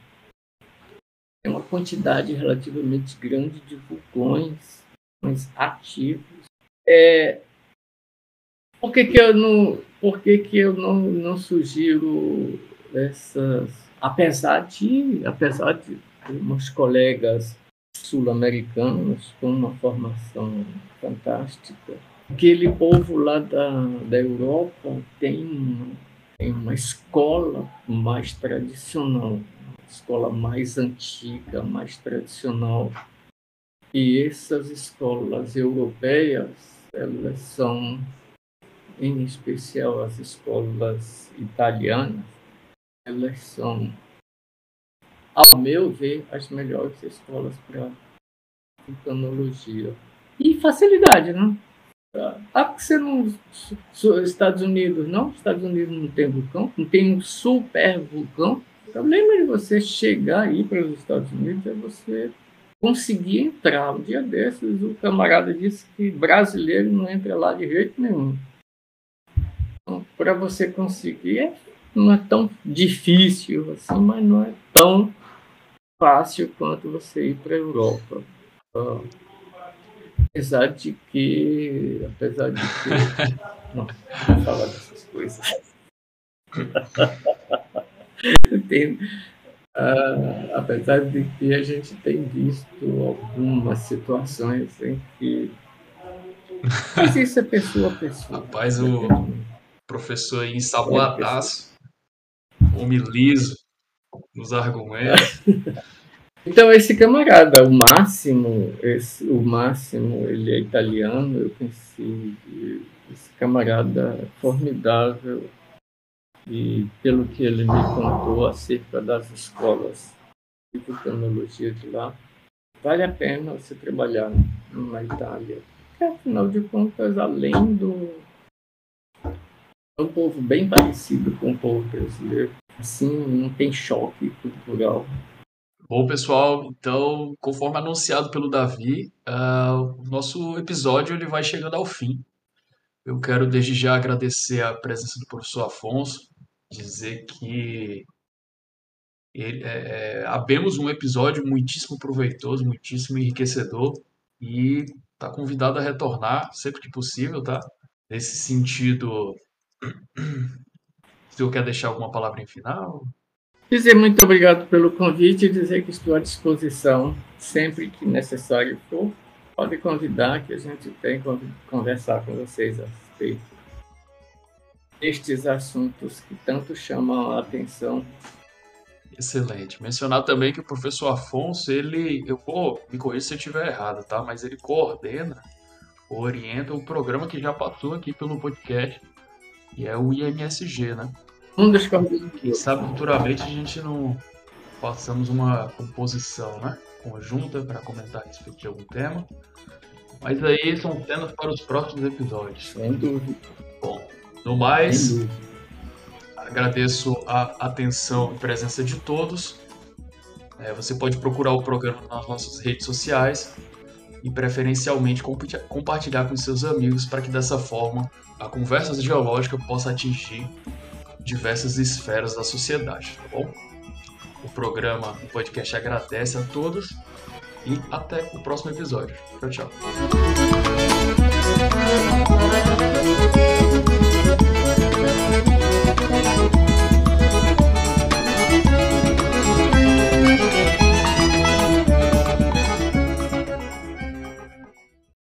tem uma quantidade relativamente grande de vulcões, vulcões ativos. É, por que, que eu não, por que, que eu não, não sugiro essas apesar de, apesar de meus colegas sul-americanos com uma formação fantástica, aquele povo lá da, da Europa tem, tem uma escola mais tradicional, uma escola mais antiga, mais tradicional. E essas escolas europeias, elas são, em especial as escolas italianas, elas são, ao meu ver, as melhores escolas para vulcanologia. E facilidade, né? Ah, porque você não. Estados Unidos, não? Estados Unidos não tem vulcão, não tem um super vulcão. O problema de você chegar aí para os Estados Unidos é você conseguir entrar. Um dia desses, o camarada disse que brasileiro não entra lá de jeito nenhum. Então, para você conseguir, é não é tão difícil assim, mas não é tão fácil quanto você ir para a Europa. Apesar de que. Apesar de que. não, não falar dessas coisas. tem, uh, apesar de que a gente tem visto algumas situações em que mas isso é pessoa a pessoa. Rapaz, o professor aí ensaboadaço, homem liso nos argumentos. Então esse camarada, o Máximo, esse, o Máximo, ele é italiano, eu conheci esse camarada formidável e pelo que ele me contou acerca das escolas de vulcanologia de lá, vale a pena você trabalhar na Itália porque afinal de contas, além do. É um povo bem parecido com o povo brasileiro. Assim, não tem choque cultural. Bom, pessoal, então, conforme anunciado pelo Davi, uh, o nosso episódio ele vai chegando ao fim. Eu quero desde já agradecer a presença do professor Afonso, dizer que ele, é, é, abemos um episódio muitíssimo proveitoso, muitíssimo enriquecedor e Está convidado a retornar sempre que possível, tá? Nesse sentido, se eu quer deixar alguma palavra em final? Dizer muito obrigado pelo convite e dizer que estou à disposição sempre que necessário for. Pode convidar que a gente tem conversar com vocês a respeito destes assuntos que tanto chamam a atenção Excelente. Mencionar também que o professor Afonso, ele, eu vou me corrigir se eu estiver errado, tá? Mas ele coordena, orienta o programa que já passou aqui pelo podcast, que é o IMSG, né? Um dos caminhos. Quem sabe futuramente a gente não façamos uma composição, né? Conjunta para comentar a respeito de algum tema. Mas aí são cenas para os próximos episódios. Sem dúvida. Bom, no mais. Dúvida Agradeço a atenção e presença de todos. É, você pode procurar o programa nas nossas redes sociais e preferencialmente compartilhar com seus amigos para que dessa forma a conversa geológica possa atingir diversas esferas da sociedade, tá bom? O programa, o podcast agradece a todos e até o próximo episódio. Tchau, tchau.